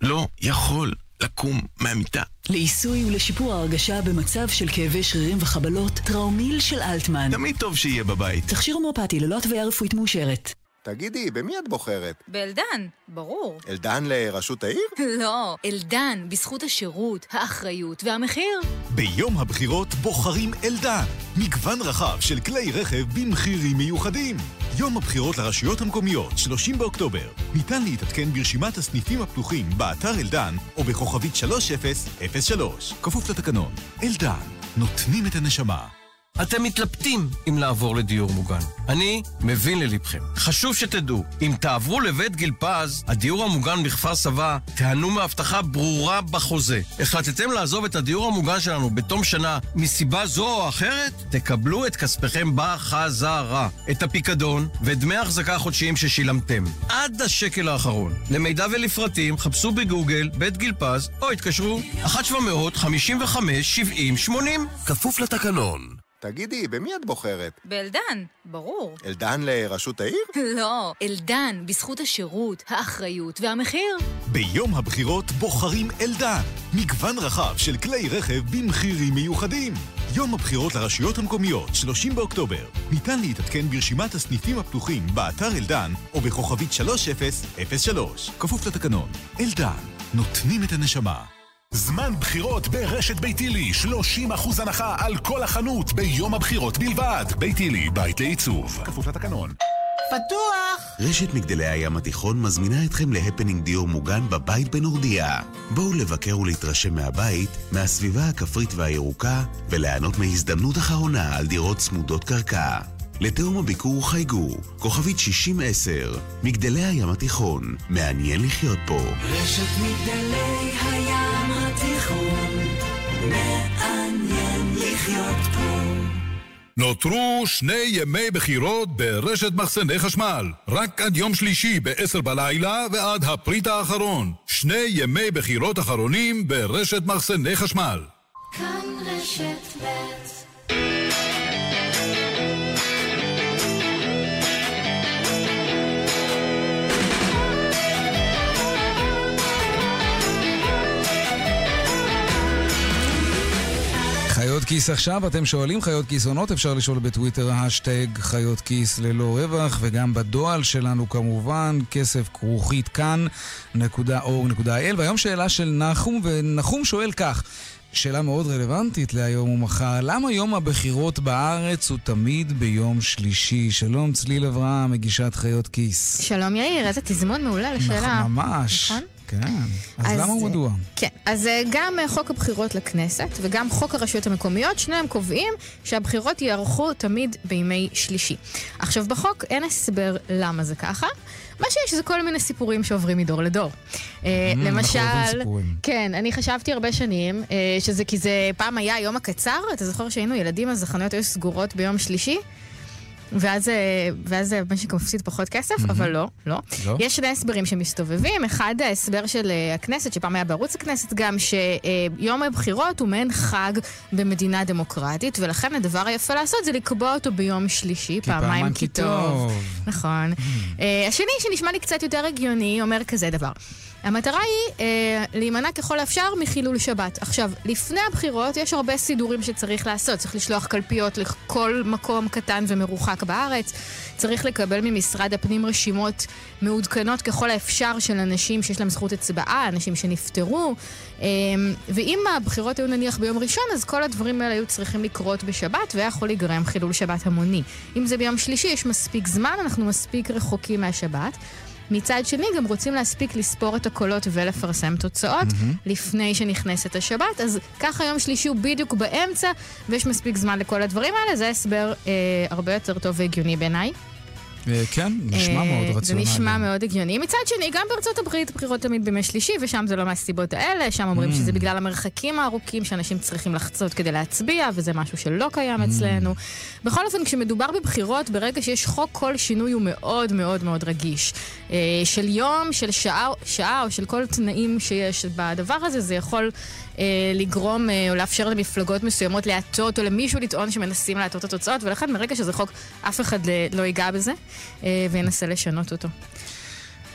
לא יכול לקום מהמיטה. לעיסוי ולשיפור ההרגשה במצב של כאבי שרירים וחבלות, טראומיל של אלטמן. תמיד טוב שיהיה בבית. תכשיר הומואפטי ללא התוויה רפואית מאושרת. תגידי, במי את בוחרת? באלדן, ברור. אלדן לראשות העיר? לא, אלדן, בזכות השירות, האחריות והמחיר. ביום הבחירות בוחרים אלדן. מגוון רחב של כלי רכב במחירים מיוחדים. יום הבחירות לרשויות המקומיות, 30 באוקטובר. ניתן להתעדכן ברשימת הסניפים הפתוחים באתר אלדן או בכוכבית 3003, כפוף לתקנון. אלדן, נותנים את הנשמה. אתם מתלבטים אם לעבור לדיור מוגן. אני מבין ללבכם. חשוב שתדעו, אם תעברו לבית גיל פז, הדיור המוגן בכפר סבא, תיהנו מהבטחה ברורה בחוזה. החלטתם לעזוב את הדיור המוגן שלנו בתום שנה מסיבה זו או אחרת? תקבלו את כספיכם בחזרה. את הפיקדון ודמי החזקה חודשיים ששילמתם. עד השקל האחרון. למידע ולפרטים, חפשו בגוגל בית גיל פז, או התקשרו 1-755-70-80. כפוף לתקנון. תגידי, במי את בוחרת? באלדן, ברור. אלדן לראשות העיר? לא, אלדן, בזכות השירות, האחריות והמחיר. ביום הבחירות בוחרים אלדן. מגוון רחב של כלי רכב במחירים מיוחדים. יום הבחירות לרשויות המקומיות, 30 באוקטובר. ניתן להתעדכן ברשימת הסניפים הפתוחים באתר אלדן או בכוכבית 3003. כפוף לתקנון. אלדן, נותנים את הנשמה. זמן בחירות ברשת ביתילי, 30% הנחה על כל החנות ביום הבחירות בלבד. ביתילי, בית לעיצוב. כפוף לתקנון. פתוח! רשת מגדלי הים התיכון מזמינה אתכם להפנינג דיור מוגן בבית בנורדיה. בואו לבקר ולהתרשם מהבית, מהסביבה הכפרית והירוקה, וליהנות מהזדמנות אחרונה על דירות צמודות קרקע. לתאום הביקור חייגו, כוכבית 6010, מגדלי הים התיכון, מעניין לחיות פה. רשת מגדלי הים התיכון, מעניין לחיות פה. נותרו שני ימי בחירות ברשת מחסני חשמל. רק עד יום שלישי ב-10 בלילה ועד הפריט האחרון. שני ימי בחירות אחרונים ברשת מחסני חשמל. כאן רשת ב' חיות כיס עכשיו, אתם שואלים חיות כיס עונות, אפשר לשאול בטוויטר השטג חיות כיס ללא רווח, וגם בדואל שלנו כמובן, כסף כרוכית כאן.org.il. והיום שאלה של נחום, ונחום שואל כך, שאלה מאוד רלוונטית להיום ומחר, למה יום הבחירות בארץ הוא תמיד ביום שלישי? שלום, צליל אברהם, מגישת חיות כיס. שלום יאיר, איזה תזמון מעולה לשאלה. ממש. נכון? כן. אז, אז, למה ומדוע? כן, אז אה, גם אה, חוק הבחירות לכנסת וגם חוק הרשויות המקומיות, שניהם קובעים שהבחירות ייערכו תמיד בימי שלישי. עכשיו, בחוק אין הסבר למה זה ככה. מה שיש זה כל מיני סיפורים שעוברים מדור לדור. אה, Mm, אנחנו למשל. כן, אני חשבתי הרבה שנים שזה כי זה פעם היה היום הקצר, אתה זוכר שהיינו ילדים אז החנויות היו סגורות ביום שלישי? ואז, אה, ואז המשק מפסיד פחות כסף, מהמם. אבל לא, לא. לא? יש שני הסברים שמסתובבים. אחד, ההסבר של אה, הכנסת, שפעם היה בערוץ הכנסת גם, שיום הבחירות הוא מעין חג במדינה דמוקרטית, ולכן הדבר היפה לעשות זה לקבוע אותו ביום שלישי, פעמיים כי טוב. נכון. אה, השני, שנשמע לי קצת יותר הגיוני, אומר כזה דבר. המטרה היא אה, להימנע ככל האפשר מחילול שבת. עכשיו, לפני הבחירות יש הרבה סידורים שצריך לעשות. צריך לשלוח קלפיות לכל מקום קטן ומרוחק בארץ. צריך לקבל ממשרד הפנים רשימות מעודכנות ככל האפשר של אנשים שיש להם זכות הצבעה, אנשים שנפטרו. אה, ואם הבחירות היו נניח ביום ראשון, אז כל הדברים האלה היו צריכים לקרות בשבת, והיה יכול להיגרם חילול שבת המוני. אם זה ביום שלישי, יש מספיק זמן, אנחנו מספיק רחוקים מהשבת. מצד שני, גם רוצים להספיק לספור את הקולות ולפרסם תוצאות מהמם. לפני שנכנסת השבת, אז ככה יום שלישי הוא בדיוק באמצע, ויש מספיק זמן לכל הדברים האלה, זה הסבר אה, הרבה יותר טוב והגיוני בעיניי. אה, כן, נשמע אה, מאוד זה רציונלי. נשמע מאוד הגיוני. מצד שני, גם בארצות הברית בחירות תמיד בימי שלישי, ושם זה לא מהסיבות האלה, שם אומרים Mm. שזה בגלל המרחקים הארוכים שאנשים צריכים לחצות כדי להצביע, וזה משהו שלא קיים Mm. אצלנו. בכל אופן, כשמדובר בבחירות, ברגע שיש חוק, כל שינוי הוא מאוד מאוד מאוד רגיש. אה, של יום, של שעה, שעה או של כל תנאים שיש בדבר הזה, זה יכול לגרום אה, או לאפשר למפלגות מסוימות להטות, או למישהו לטעון שמנסים להטות את התוצאות, ולכן מרגע שזה חוק, אף אחד אה, לא ייגע בזה אה, וינסה לשנות אותו.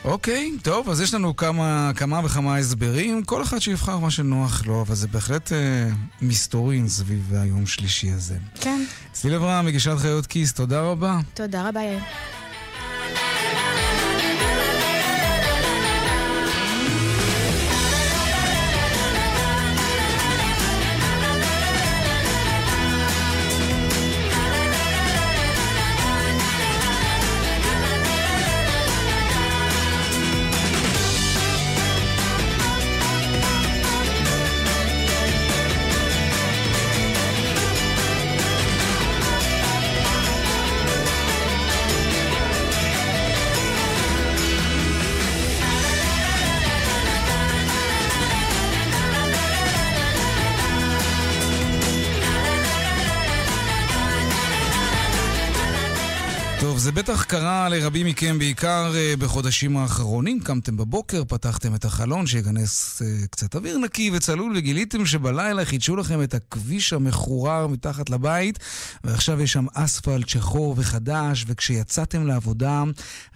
אוקיי, טוב, אז יש לנו כמה, כמה וכמה הסברים, כל אחד שיבחר מה שנוח לו, אבל זה בהחלט אה, מסתורין סביב היום שלישי הזה. כן. צליל אברהם, מגישת חיות כיס, תודה רבה. תודה רבה, יאיר. קרה לרבים מכם בעיקר אה, בחודשים האחרונים. קמתם בבוקר, פתחתם את החלון שיכנס אה, קצת אוויר נקי וצלול, וגיליתם שבלילה חידשו לכם את הכביש המחורר מתחת לבית, ועכשיו יש שם אספלט שחור וחדש, וכשיצאתם לעבודה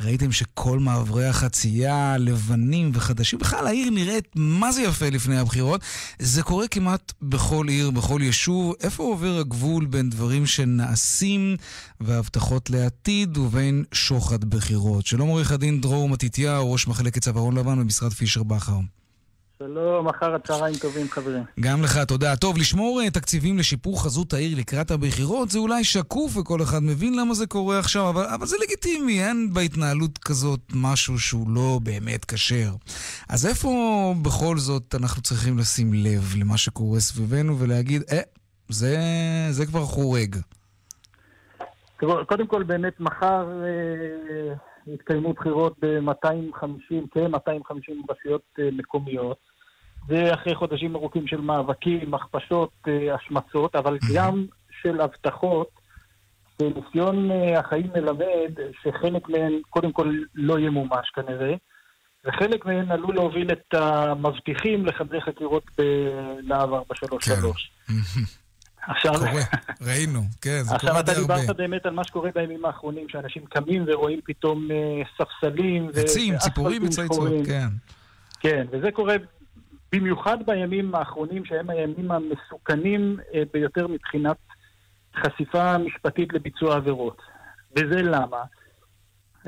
ראיתם שכל מעברי החצייה לבנים וחדשים. בכלל, העיר נראית מה זה יפה לפני הבחירות. זה קורה כמעט בכל עיר, בכל יישוב. איפה עובר הגבול בין דברים שנעשים והבטחות לעתיד ובין שוחד בחירות? שלום עורך הדין דרור מתתיהו, ראש מחלקת צווארון לבן במשרד פישר בכר. שלום, אחר הצהריים טובים, חברים. גם לך, תודה. טוב, לשמור אה, תקציבים לשיפור חזות העיר לקראת הבחירות זה אולי שקוף וכל אחד מבין למה זה קורה עכשיו, אבל, אבל זה לגיטימי, אין בהתנהלות כזאת משהו שהוא לא באמת כשר. אז איפה בכל זאת אנחנו צריכים לשים לב למה שקורה סביבנו ולהגיד, אה, זה, זה כבר חורג. קודם כל, באמת, מחר אה, יתקיימו בחירות ב-250, כ-250 רשויות אה, מקומיות. זה אחרי חודשים ארוכים של מאבקים, הכפשות, אה, השמצות, אבל גם של הבטחות, וניסיון אה, החיים מלמד שחלק מהן קודם כל לא ימומש כנראה, וחלק מהן עלול להוביל את המבטיחים לחדרי חקירות בלהב 433. עכשיו, קורה, ראינו, כן, זה עכשיו קורה אתה די הרבה. דיברת באמת על מה שקורה בימים האחרונים, שאנשים קמים ורואים פתאום אה, ספסלים. עצים, ציפורים שחורים. כן. כן, וזה קורה במיוחד בימים האחרונים, שהם הימים המסוכנים אה, ביותר מבחינת חשיפה משפטית לביצוע עבירות. וזה למה?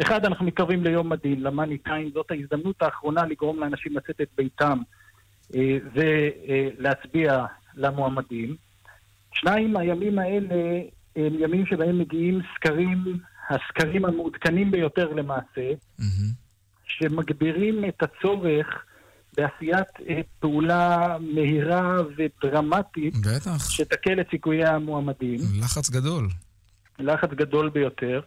אחד, אנחנו מתקרבים ליום הדין, למאני טיים, זאת ההזדמנות האחרונה לגרום לאנשים לצאת את ביתם אה, ולהצביע למועמדים. שניים, הימים האלה הם ימים שבהם מגיעים סקרים, הסקרים המעודכנים ביותר למעשה, שמגבירים את הצורך בעשיית אה, פעולה מהירה ודרמטית, בטח. שתקל את סיכויי המועמדים. לחץ גדול. לחץ גדול ביותר.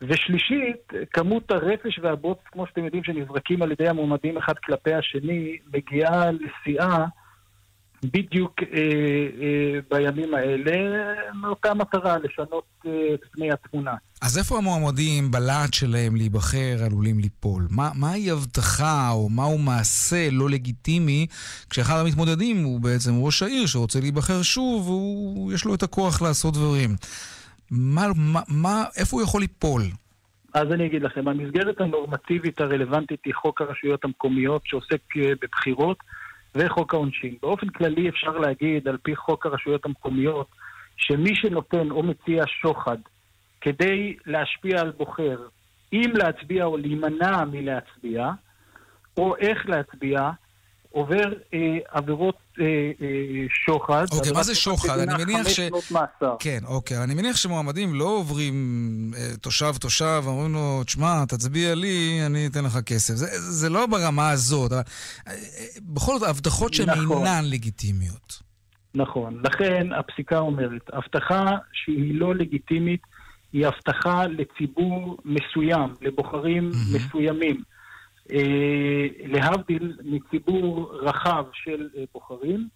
ושלישית, כמות הרפש והבוץ, כמו שאתם יודעים, שנזרקים על ידי המועמדים אחד כלפי השני, מגיעה לשיאה בדיוק אה, אה, בימים האלה, מאותה מטרה, לשנות אה, את פני התמונה. אז איפה המועמדים בלהט שלהם להיבחר עלולים ליפול? מה, מהי הבטחה או מהו מעשה לא לגיטימי כשאחד המתמודדים הוא בעצם ראש העיר שרוצה להיבחר שוב ויש לו את הכוח לעשות דברים? מה, מה, מה, איפה הוא יכול ליפול? אז אני אגיד לכם, המסגרת הנורמטיבית הרלוונטית היא חוק הרשויות המקומיות שעוסק אה, בבחירות וחוק העונשין. באופן כללי אפשר להגיד, על פי חוק הרשויות המקומיות, שמי שנותן או מציע שוחד כדי להשפיע על בוחר, אם להצביע או להימנע מלהצביע, או איך להצביע, עובר אה, עבירות אה, אה, שוחד. אוקיי, מה זה שוחד? אני מניח ש... כן, אוקיי. אני מניח שמועמדים לא עוברים אה, תושב-תושב, אומרים לו, תשמע, תצביע לי, אני אתן לך כסף. זה, זה לא ברמה הזאת. אבל, אה, אה, בכל זאת, הבטחות שהן נכון. אינן לגיטימיות. נכון. לכן הפסיקה אומרת, הבטחה שהיא לא לגיטימית היא הבטחה לציבור מסוים, לבוחרים מסוימים. אה, להבדיל מציבור רחב של אה, בוחרים,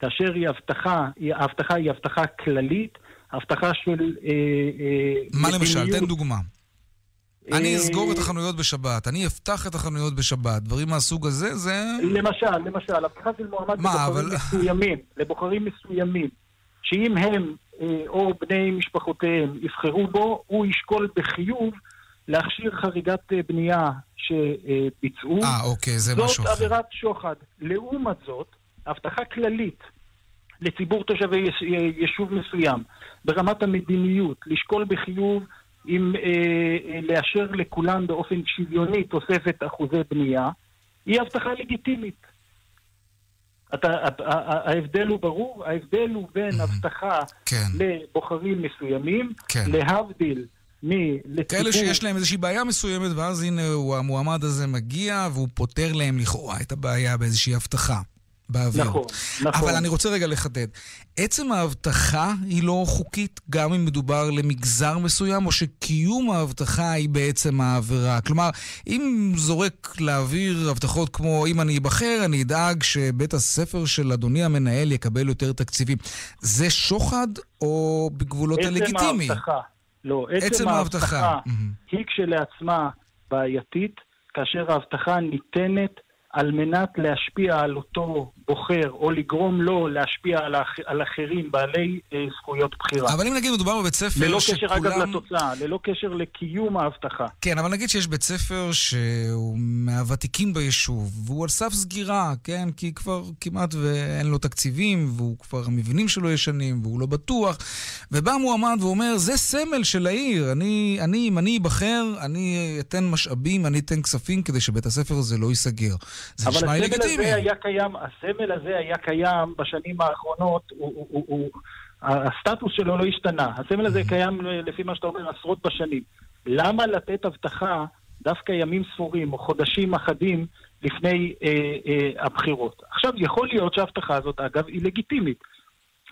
כאשר היא הבטחה, ההבטחה היא הבטחה כללית, הבטחה של אה, מה למשל? תן דוגמה. אני אסגור את החנויות בשבת, אני אפתח את החנויות בשבת, דברים מהסוג הזה, זה... למשל, למשל, הבטחה של מועמד מה, לבוחרים אבל- מסוימים, לבוחרים מסוימים, שאם הם או בני משפחותיהם יבחרו בו, הוא ישקול בחיוב להכשיר חריגת אה, בנייה שביצעו. אה, אוקיי, זה זאת משהו אחר. עבירת שוחד. לעומת זאת, הבטחה כללית לציבור תושבי יש- יישוב מסוים, ברמת המדיניות, לשקול בחיוב אם אה, אה, לאשר לכולם באופן שוויוני תוספת אחוזי בנייה, היא הבטחה לגיטימית. אתה, ההבדל הוא ברור, ההבדל הוא בין הבטחה כן. לבוחרים מסוימים, כן. להבדיל מלציבור... כאלה שיש להם איזושהי בעיה מסוימת, ואז הנה הוא, המועמד הזה מגיע והוא פותר להם לכאורה את הבעיה באיזושהי הבטחה באוויר. נכון, נכון. אבל אני רוצה רגע לחדד. עצם ההבטחה היא לא חוקית, גם אם מדובר למגזר מסוים, או שקיום ההבטחה היא בעצם העבירה. כלומר, אם זורק לאוויר הבטחות כמו אם אני אבחר, אני אדאג שבית הספר של אדוני המנהל יקבל יותר תקציבים, זה שוחד או בגבולות עצם הלגיטימי? ההבטחה, לא, עצם, עצם ההבטחה. ההבטחה היא כשלעצמה בעייתית, כאשר ההבטחה ניתנת על מנת להשפיע על אותו בוחר, או לגרום לו להשפיע על, האח, על אחרים בעלי אה, זכויות בחירה. אבל אם נגיד מדובר בבית ספר ללא שכולם... קשר אגב לתוצאה, ללא קשר לקיום ההבטחה. כן, אבל נגיד שיש בית ספר שהוא מהוותיקים ביישוב, והוא על סף סגירה, כן? כי כבר כמעט ואין לו תקציבים, והוא כבר, המבנים שלו ישנים, והוא לא בטוח, ובא מועמד ואומר, זה סמל של העיר, אני, אני, אם אני אבחר, אני אתן משאבים, אני אתן כספים כדי שבית הספר הזה לא ייסגר. זה אבל נשמע לי הסמל לגיטימי. הזה היה קיים, הסמל הזה היה קיים בשנים האחרונות, הוא, הוא, הוא, הוא, הסטטוס שלו לא השתנה. הסמל הזה קיים, לפי מה שאתה אומר, עשרות בשנים. למה לתת הבטחה דווקא ימים ספורים או חודשים אחדים לפני אה, אה, הבחירות? עכשיו, יכול להיות שההבטחה הזאת, אגב, היא לגיטימית.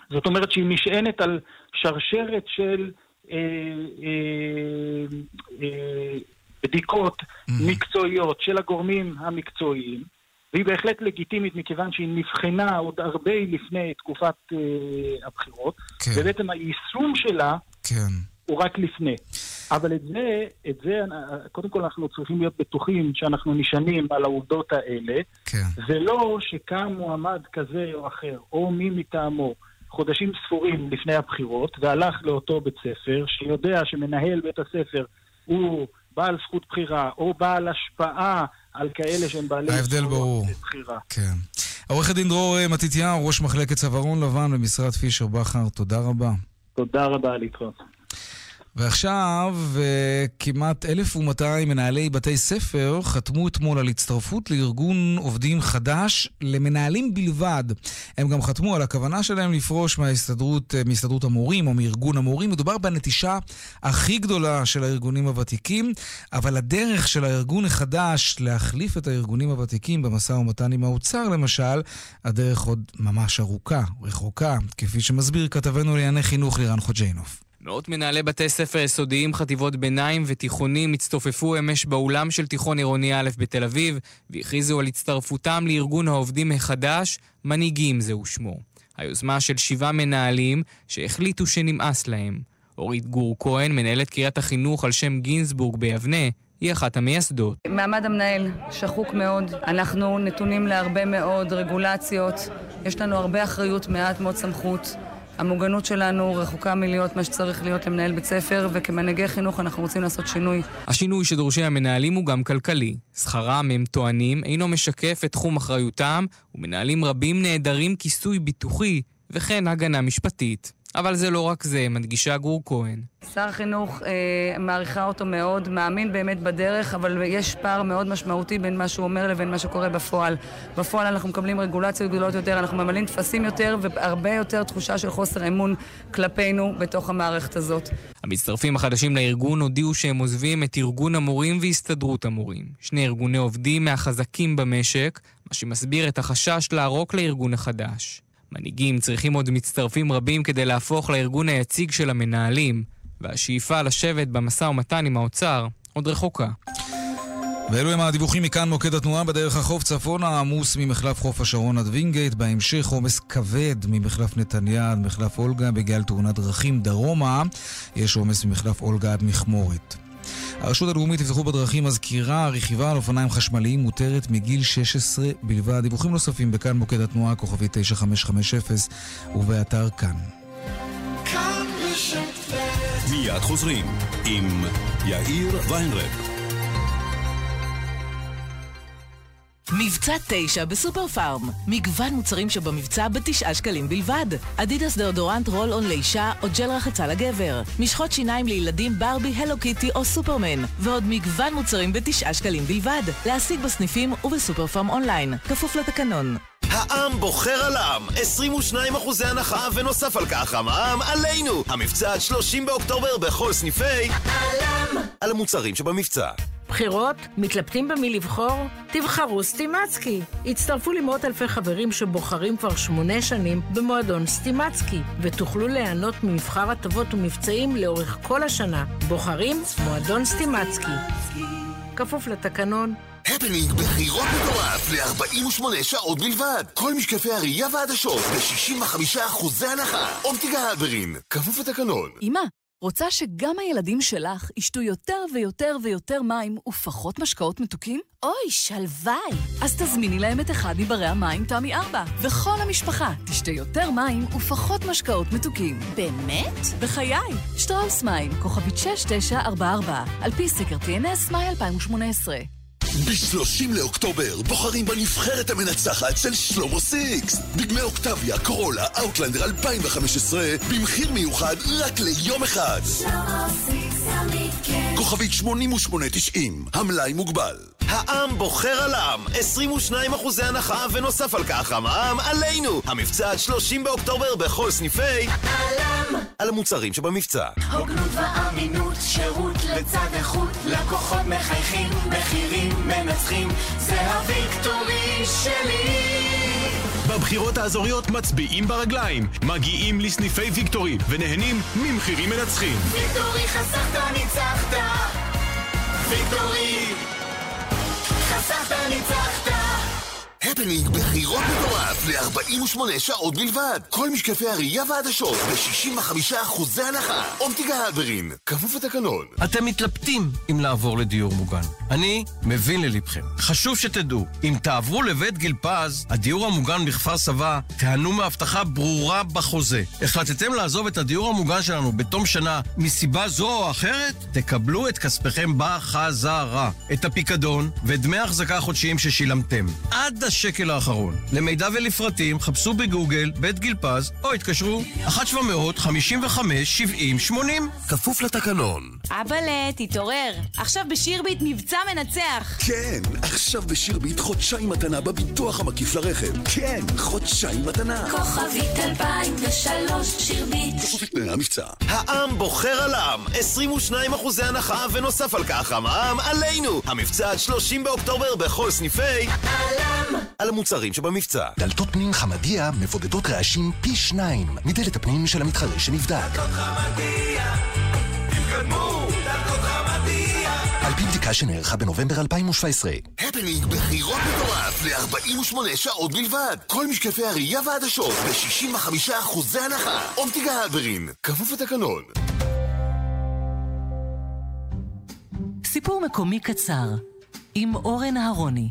זאת אומרת שהיא נשענת על שרשרת של אה, אה, אה, בדיקות מקצועיות של הגורמים המקצועיים, והיא בהחלט לגיטימית מכיוון שהיא נבחנה עוד הרבה לפני תקופת אה, הבחירות, כן. ובעצם היישום שלה כן. הוא רק לפני. אבל את זה, את זה, קודם כל אנחנו צריכים להיות בטוחים שאנחנו נשענים על העובדות האלה, כן. ולא שקם מועמד כזה או אחר, או מי מטעמו, חודשים ספורים לפני הבחירות, והלך לאותו בית ספר, שיודע שמנהל בית הספר הוא בעל זכות בחירה, או בעל השפעה על כאלה שהם בעלי ההבדל ברור. כן. עורך הדין דרור אה, מתתיהו, ראש מחלקת צווארון לבן במשרד פישר בכר, תודה רבה. תודה רבה להתראות. ועכשיו, אה, כמעט 1,200 מנהלי בתי ספר חתמו אתמול על הצטרפות לארגון עובדים חדש למנהלים בלבד. הם גם חתמו על הכוונה שלהם לפרוש מההסתדרות, אה, מהסתדרות המורים או מארגון המורים. מדובר בנטישה הכי גדולה של הארגונים הוותיקים, אבל הדרך של הארגון החדש להחליף את הארגונים הוותיקים במשא ומתן עם האוצר, למשל, הדרך עוד ממש ארוכה, רחוקה, כפי שמסביר כתבנו לענייני חינוך לירן חוג'יינוף. מאות מנהלי בתי ספר יסודיים, חטיבות ביניים ותיכונים הצטופפו אמש באולם של תיכון עירוני א' בתל אביב והכריזו על הצטרפותם לארגון העובדים החדש, מנהיגים זהו שמו. היוזמה של שבעה מנהלים שהחליטו שנמאס להם. אורית גור כהן, מנהלת קריית החינוך על שם גינזבורג ביבנה, היא אחת המייסדות. מעמד המנהל שחוק מאוד, אנחנו נתונים להרבה מאוד רגולציות, יש לנו הרבה אחריות, מעט מאוד סמכות. המוגנות שלנו רחוקה מלהיות מה שצריך להיות למנהל בית ספר, וכמנהיגי חינוך אנחנו רוצים לעשות שינוי. השינוי שדורשי המנהלים הוא גם כלכלי. שכרם, הם טוענים, אינו משקף את תחום אחריותם, ומנהלים רבים נעדרים כיסוי ביטוחי וכן הגנה משפטית. אבל זה לא רק זה, מדגישה גור כהן. שר החינוך אה, מעריכה אותו מאוד, מאמין באמת בדרך, אבל יש פער מאוד משמעותי בין מה שהוא אומר לבין מה שקורה בפועל. בפועל אנחנו מקבלים רגולציות גדולות יותר, אנחנו ממלאים טפסים יותר, והרבה יותר תחושה של חוסר אמון כלפינו בתוך המערכת הזאת. המצטרפים החדשים לארגון הודיעו שהם עוזבים את ארגון המורים והסתדרות המורים. שני ארגוני עובדים מהחזקים במשק, מה שמסביר את החשש לערוק לארגון החדש. מנהיגים צריכים עוד מצטרפים רבים כדי להפוך לארגון היציג של המנהלים, והשאיפה לשבת במשא ומתן עם האוצר עוד רחוקה. ואלו הם הדיווחים מכאן מוקד התנועה בדרך החוף צפונה, עמוס ממחלף חוף השרון עד וינגייט, בהמשך עומס כבד ממחלף נתניה עד מחלף אולגה בגלל תאונת דרכים דרומה, יש עומס ממחלף אולגה עד מכמורת. הרשות הלאומית לבטיחות בדרכים מזכירה, רכיבה על אופניים חשמליים מותרת מגיל 16 בלבד. דיווחים נוספים בכאן מוקד התנועה, כוכבי 9550 ובאתר כאן. מיד חוזרים עם יאיר ויינרב. מבצע 9 בסופר פארם. מגוון מוצרים שבמבצע בתשעה שקלים בלבד. אדידס דאודורנט רול און לאישה או ג'ל רחצה לגבר. משחות שיניים לילדים ברבי, הלו קיטי או סופרמן. ועוד מגוון מוצרים בתשעה שקלים בלבד. להשיג בסניפים ובסופר פארם אונליין. כפוף לתקנון. העם בוחר על העם, 22 אחוזי הנחה ונוסף על כך המע"מ עלינו! המבצע עד 30 באוקטובר בכל סניפי העם על המוצרים שבמבצע. בחירות? מתלבטים במי לבחור? תבחרו סטימצקי. הצטרפו למאות אלפי חברים שבוחרים כבר שמונה שנים במועדון סטימצקי, ותוכלו ליהנות ממבחר הטבות ומבצעים לאורך כל השנה. בוחרים מועדון סטימצקי. כפוף לתקנון. הפנינג בחירות מטורף ל-48 שעות בלבד. כל משקפי הראייה והעדשות ב-65 אחוזי הנחה. אופטיקה הלברין, כפוף לתקנון. אמא, רוצה שגם הילדים שלך ישתו יותר ויותר ויותר מים ופחות משקאות מתוקים? אוי, שלוואי. אז תזמיני להם את אחד מברי המים תמי 4, וכל המשפחה תשתה יותר מים ופחות משקאות מתוקים. באמת? בחיי, שטראוס מים, כוכבית 6944, על פי סקר TNS, מאי 2018. ב-30 לאוקטובר בוחרים בנבחרת המנצחת של שלמה סיקס. דגמי אוקטביה, קורולה, אאוטלנדר 2015 במחיר מיוחד רק ליום אחד. שלמה סיקס תמיד כן. כוכבית 8890, המלאי מוגבל. העם בוחר על העם, 22 אחוזי הנחה ונוסף על כך המע"מ עלינו! המבצע עד 30 באוקטובר בכל סניפי אלם. על המוצרים שבמבצע. הוגנות ואמינות, שירות לצד איכות, לקוחות מחייכים, מחירים מנצחים, זה הוויקטורי שלי. בבחירות האזוריות מצביעים ברגליים, מגיעים לסניפי ויקטורי ונהנים ממחירים מנצחים. ויקטורי חסכת ניצחת, ויקטורי חסכת ניצחת. הפנינג בחירות מטורף ל-48 שעות בלבד. כל משקפי הראייה והעדשות ב-65% הנחה. אופטיקה הלברין, כפוף לתקנון. אתם מתלבטים אם לעבור לדיור מוגן. אני מבין ללבכם. חשוב שתדעו, אם תעברו לבית גיל פז, הדיור המוגן בכפר סבא, תיהנו מהבטחה ברורה בחוזה. החלטתם לעזוב את הדיור המוגן שלנו בתום שנה מסיבה זו או אחרת? תקבלו את כספכם בחזרה. את הפיקדון ואת דמי ההחזקה החודשיים ששילמתם. עד השקל האחרון. למידע ולפרטים חפשו בגוגל בית גיל פז או התקשרו 1-700-55-70-80 כפוף לתקנון. אבאלה, תתעורר. עכשיו בשירביט מבצע מנצח. כן, עכשיו בשירביט חודשיים מתנה בביטוח המקיף לרכב. כן, חודשיים מתנה. כוכבית 2003 שירביט. המבצע. העם בוחר על העם, 22 אחוזי הנחה ונוסף על כך המע"מ עלינו! המבצע עד 30 באוקטובר בכל סניפי עלם. על המוצרים שבמבצע. דלתות פנים חמדיה מבודדות רעשים פי שניים מדלת הפנים של המתחרה שנבדק. על פי בדיקה שנערכה בנובמבר 2017. הפנינג בחירות מטורף ל-48 שעות בלבד. כל משקפי הראייה והעדשות ב-65% הנחה. אופטיקה הלברין, כפוף לתקנון. סיפור מקומי קצר עם אורן אהרוני.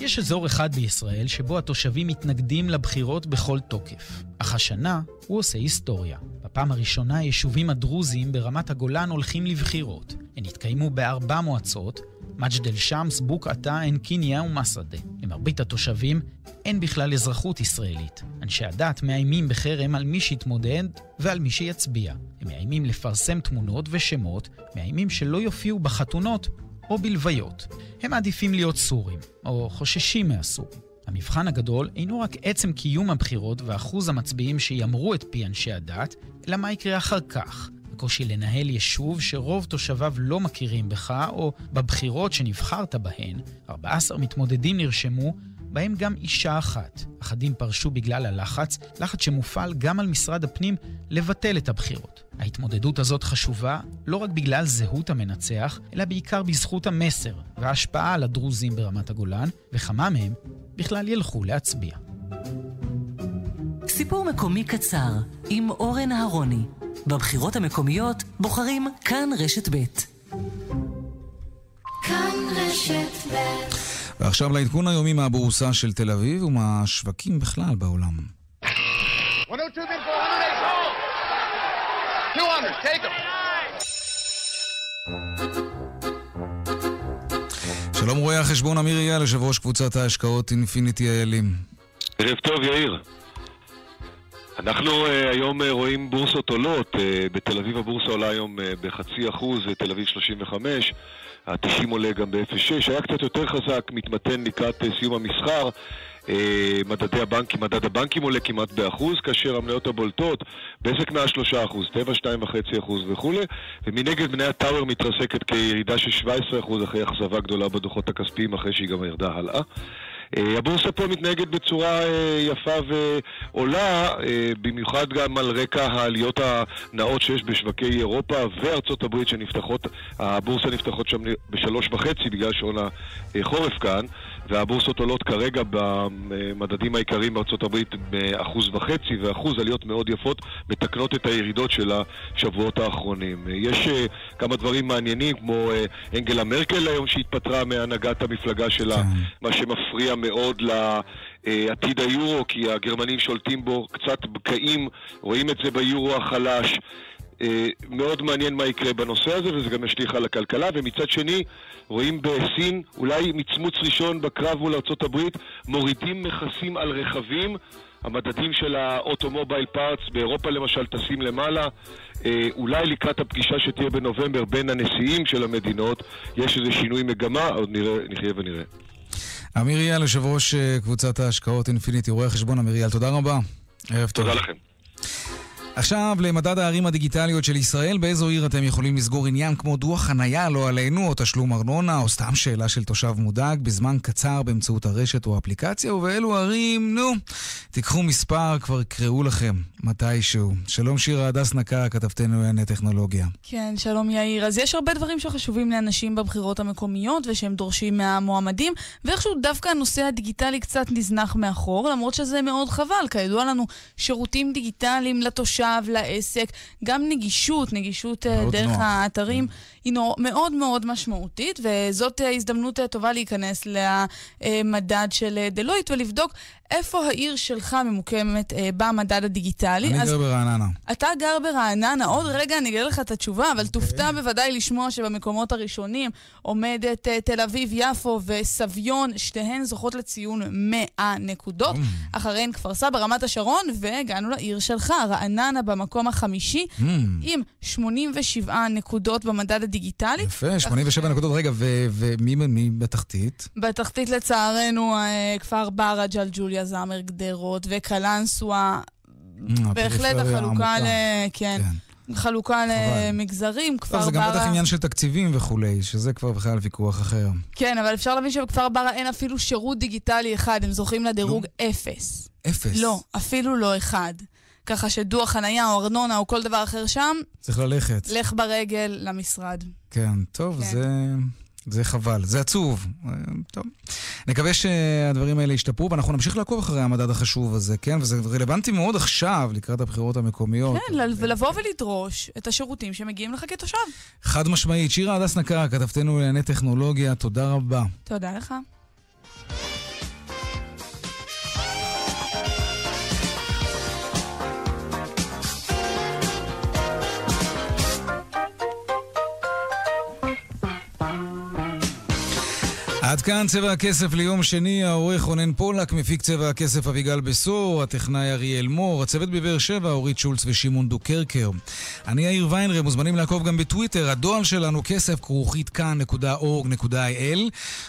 יש אזור אחד בישראל שבו התושבים מתנגדים לבחירות בכל תוקף. אך השנה הוא עושה היסטוריה. בפעם הראשונה היישובים הדרוזיים ברמת הגולן הולכים לבחירות. הן התקיימו בארבע מועצות, מג'דל שמס, בוקעתה, עין קיניה ומסעדה. למרבית התושבים אין בכלל אזרחות ישראלית. אנשי הדת מאיימים בחרם על מי שיתמודד ועל מי שיצביע. הם מאיימים לפרסם תמונות ושמות, מאיימים שלא יופיעו בחתונות או בלוויות. הם מעדיפים להיות סורים, או חוששים מהסורים. המבחן הגדול אינו רק עצם קיום הבחירות ואחוז המצביעים שימרו את פי אנשי הדת, אלא מה יקרה אחר כך. הקושי לנהל יישוב שרוב תושביו לא מכירים בך, או בבחירות שנבחרת בהן, 14 מתמודדים נרשמו, בהם גם אישה אחת. אחדים פרשו בגלל הלחץ, לחץ שמופעל גם על משרד הפנים לבטל את הבחירות. ההתמודדות הזאת חשובה לא רק בגלל זהות המנצח, אלא בעיקר בזכות המסר וההשפעה על הדרוזים ברמת הגולן, וכמה מהם בכלל ילכו להצביע. סיפור מקומי קצר עם אורן אהרוני. בבחירות המקומיות בוחרים כאן רשת ב'. כאן רשת ב'. ועכשיו לעדכון היומי מהבורסה של תל אביב ומהשווקים בכלל בעולם. 102 bid for 108 sold. 200, take them. שלום רואה החשבון אמיר אייל, יושב ראש קבוצת ההשקעות אינפיניטי איילים. ערב טוב, יאיר. אנחנו uh, היום uh, רואים בורסות עולות, uh, בתל אביב הבורסה עולה היום uh, בחצי אחוז, תל אביב 35, ה-90 עולה גם ב-0.6, היה קצת יותר חזק, מתמתן לקראת uh, סיום המסחר. Uh, מדדי הבנקים, מדד הבנקים עולה כמעט באחוז, כאשר המניות הבולטות, בזק מעל שלושה אחוז, טבע שתיים וחצי אחוז וכולי, ומנגד מניה טאוור מתרסקת כירידה של 17 אחוז אחרי אכזבה גדולה בדוחות הכספיים, אחרי שהיא גם ירדה הלאה. אה, הבורסה פה מתנהגת בצורה אה, יפה ועולה, אה, במיוחד גם על רקע העליות הנאות שיש בשווקי אירופה וארצות הברית שנפתחות, הבורסה נפתחות שם בשלוש וחצי בגלל שעון החורף כאן, והבורסות עולות כרגע במדדים העיקריים בארצות הברית באחוז וחצי, ואחוז עליות מאוד יפות מתקנות את הירידות של השבועות האחרונים. יש uh, כמה דברים מעניינים, כמו uh, אנגלה מרקל היום שהתפטרה מהנהגת המפלגה שלה, כן. מה שמפריע מאוד לעתיד היורו, כי הגרמנים שולטים בו קצת בכאים, רואים את זה ביורו החלש. אה, מאוד מעניין מה יקרה בנושא הזה, וזה גם ישליך על הכלכלה, ומצד שני, רואים בסין אולי מצמוץ ראשון בקרב מול ארה"ב, מורידים מכסים על רכבים. המדדים של ה automobile parts באירופה למשל טסים למעלה. אה, אולי לקראת הפגישה שתהיה בנובמבר בין הנשיאים של המדינות, יש איזה שינוי מגמה, עוד נראה, נחיה ונראה. אמיר אייל, יושב ראש אה, קבוצת ההשקעות אינפיניטי, רואה חשבון אמיר אייל, תודה רבה. ערב טוב. תודה לכם. עכשיו למדד הערים הדיגיטליות של ישראל, באיזו עיר אתם יכולים לסגור עניין כמו דוח חנייה, לא עלינו, או תשלום ארנונה, או סתם שאלה של תושב מודאג, בזמן קצר באמצעות הרשת או האפליקציה, ובאילו ערים, נו, תיקחו מספר, כבר יקראו לכם מתישהו. שלום שירה הדס נקה, כתבתנו לענייני טכנולוגיה. כן, שלום יאיר. אז יש הרבה דברים שחשובים לאנשים בבחירות המקומיות, ושהם דורשים מהמועמדים, ואיכשהו דווקא הנושא הדיגיטלי קצת נזנח מאחור, למרות שזה מאוד חבל. כידוע לנו, שירותים דיגיטליים לתושב עכשיו לעסק, גם נגישות, נגישות אה, דרך נוח. האתרים, mm. היא מאוד מאוד משמעותית, וזאת אה, הזדמנות אה, טובה להיכנס למדד של דלויט ולבדוק איפה העיר שלך ממוקמת אה, במדד הדיגיטלי. אני גר ברעננה. אתה גר ברעננה, עוד רגע אני אגיד לך את התשובה, אבל okay. אוקיי. תופתע בוודאי לשמוע שבמקומות הראשונים עומדת אה, תל אביב-יפו וסביון, שתיהן זוכות לציון 100 נקודות. Mm. אחריהן כפר סבא, רמת השרון, והגענו לעיר שלך, רעננה במקום החמישי, mm. עם 87 נקודות במדד הדיגיטלי. יפה, 87 אחרי... נקודות. רגע, ומי בתחתית? בתחתית לצערנו, אה, כפר ברה, ג'לג'וליה. זמר גדרות וקלנסווה. בהחלט החלוקה ל... כן. כן. חלוקה למגזרים, כפר ברא... זה גם בטח עניין של תקציבים וכולי, שזה כבר בכלל ויכוח אחר. כן, אבל אפשר להבין שבכפר ברא אין אפילו שירות דיגיטלי אחד, הם זוכים לדירוג אפס. אפס? לא, אפילו לא אחד. ככה שדוח חנייה או ארנונה או כל דבר אחר שם... צריך ללכת. לך ברגל למשרד. כן, טוב, כן. זה... זה חבל, זה עצוב. טוב. נקווה שהדברים האלה ישתפרו, ואנחנו נמשיך לעקוב אחרי המדד החשוב הזה, כן? וזה רלוונטי מאוד עכשיו, לקראת הבחירות המקומיות. כן, ולבוא ולדרוש את השירותים שמגיעים לך כתושב. חד משמעית. שירה הדס נקר, כתבתנו לענייני טכנולוגיה, תודה רבה. תודה לך. עד כאן צבע הכסף ליום שני, העורך רונן פולק, מפיק צבע הכסף אביגל בשור, הטכנאי אריאל מור, הצוות בבאר שבע, אורית שולץ ושמעון דוקרקר. אני יאיר ויינרם, מוזמנים לעקוב גם בטוויטר, הדואל שלנו כסף כרוכית כאן.org.il.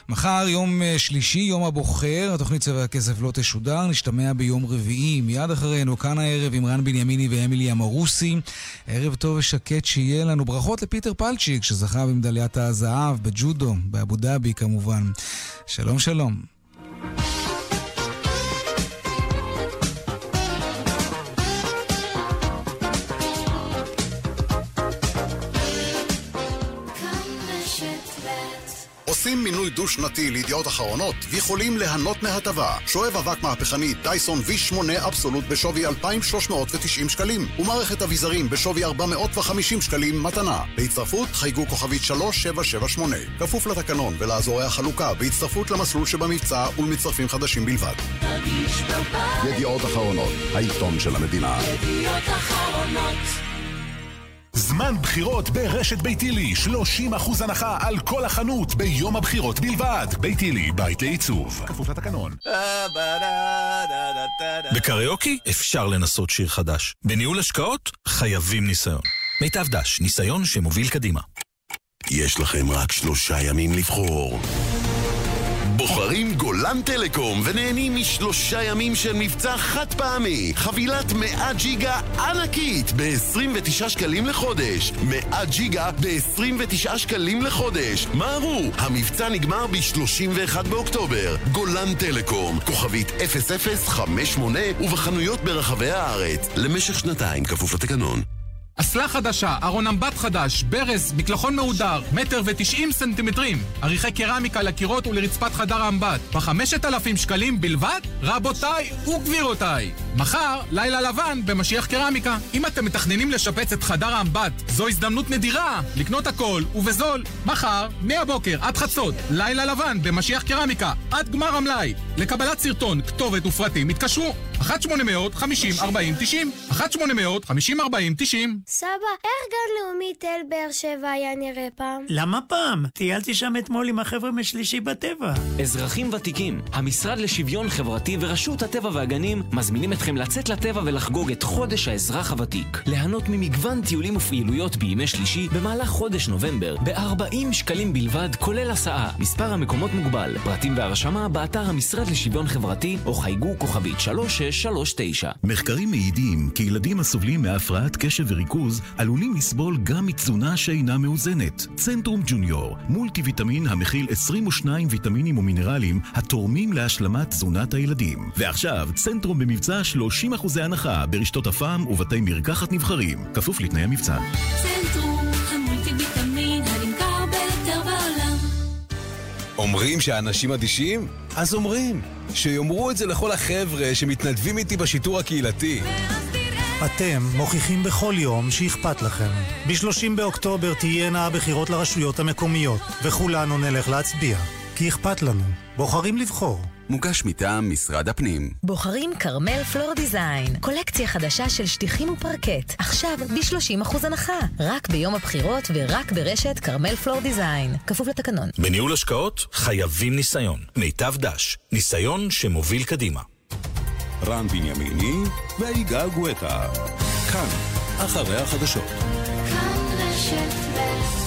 מחר יום אה, שלישי, יום הבוחר, התוכנית צבע הכסף לא תשודר, נשתמע ביום רביעי, מיד אחרינו, כאן הערב עם רן בנימיני ואמילי אמרוסי. ערב טוב ושקט שיהיה לנו. ברכות לפיטר פלצ'יק, שזכה במדליית הזהב בג'ודו, באבו דאבי כמובן. שלום שלום. עושים מינוי דו-שנתי לידיעות אחרונות ויכולים ליהנות מהטבה. שואב אבק מהפכני דייסון V8 אבסולוט בשווי 2,390 שקלים ומערכת אביזרים בשווי 450 שקלים מתנה. בהצטרפות חייגו כוכבית 3778 כפוף לתקנון ולאזורי החלוקה בהצטרפות למסלול שבמבצע ולמצטרפים חדשים בלבד. ידיעות אחרונות, העיתון של המדינה. ידיעות אחרונות זמן בחירות ברשת ביתילי, 30% הנחה על כל החנות ביום הבחירות בלבד. ביתילי, בית לעיצוב. כפוף לתקנון. בקריוקי אפשר לנסות שיר חדש. בניהול השקעות חייבים ניסיון. מיטב דש, ניסיון שמוביל קדימה. יש לכם רק שלושה ימים לבחור. בוחרים גולן טלקום ונהנים משלושה ימים של מבצע חד פעמי. חבילת 100 ג'יגה ענקית ב-29 שקלים לחודש. 100 ג'יגה ב-29 שקלים לחודש. מהרו, המבצע נגמר ב-31 באוקטובר. גולן טלקום, כוכבית 0058 ובחנויות ברחבי הארץ. למשך שנתיים, כפוף לתקנון. אסלה חדשה, ארון אמבט חדש, ברז, מקלחון מהודר, מטר ותשעים סנטימטרים. עריכי קרמיקה לקירות ולרצפת חדר האמבט. בחמשת אלפים שקלים בלבד? רבותיי וגבירותיי. מחר, לילה לבן במשיח קרמיקה. אם אתם מתכננים לשפץ את חדר האמבט, זו הזדמנות נדירה לקנות הכל ובזול. מחר, מהבוקר עד חצות, לילה לבן במשיח קרמיקה, עד גמר המלאי. לקבלת סרטון, כתובת ופרטים, התקשרו. 1-800-50-40-90 1-800-50-40-90 סבא, איך גן לאומי תל באר שבע היה נראה פעם? למה פעם? טיילתי שם אתמול עם החבר'ה משלישי בטבע. אזרחים ותיקים, המשרד לשוויון חברתי ורשות הטבע והגנים מזמינים אתכם לצאת לטבע ולחגוג את חודש האזרח הוותיק. ליהנות ממגוון טיולים ופעילויות בימי שלישי במהלך חודש נובמבר ב-40 שקלים בלבד, כולל הסעה. מספר המקומות מוגבל. פרטים והרשמה באתר המשרד לשוויון חברתי או חייגו כוכבית 3639. מחקרים מעידים כי ילדים הסובלים מהפרעת קשב וריכוז עלולים לסבול גם מתזונה שאינה מאוזנת. צנטרום ג'וניור, מולטי ויטמין המכיל 22 ויטמינים ומינרלים התורמים להשלמת תזונת הילדים. ועכשיו, צנטרום במבצע 30% הנחה ברשתות הפעם ובתי מרקחת נבחרים, כפוף לתנאי המבצע. צנטרום אומרים שהאנשים אדישים? אז אומרים. שיאמרו את זה לכל החבר'ה שמתנדבים איתי בשיטור הקהילתי. אתם מוכיחים בכל יום שאכפת לכם. ב-30 באוקטובר תהיינה הבחירות לרשויות המקומיות, וכולנו נלך להצביע. כי אכפת לנו. בוחרים לבחור. מוגש מטעם משרד הפנים. בוחרים כרמל פלור דיזיין, קולקציה חדשה של שטיחים ופרקט, עכשיו ב-30% הנחה, רק ביום הבחירות ורק ברשת כרמל פלור דיזיין, כפוף לתקנון. בניהול השקעות חייבים ניסיון. מיטב דש, ניסיון שמוביל קדימה. רן בנימיני ויגאל גואטה. כאן, אחרי החדשות. כאן רשת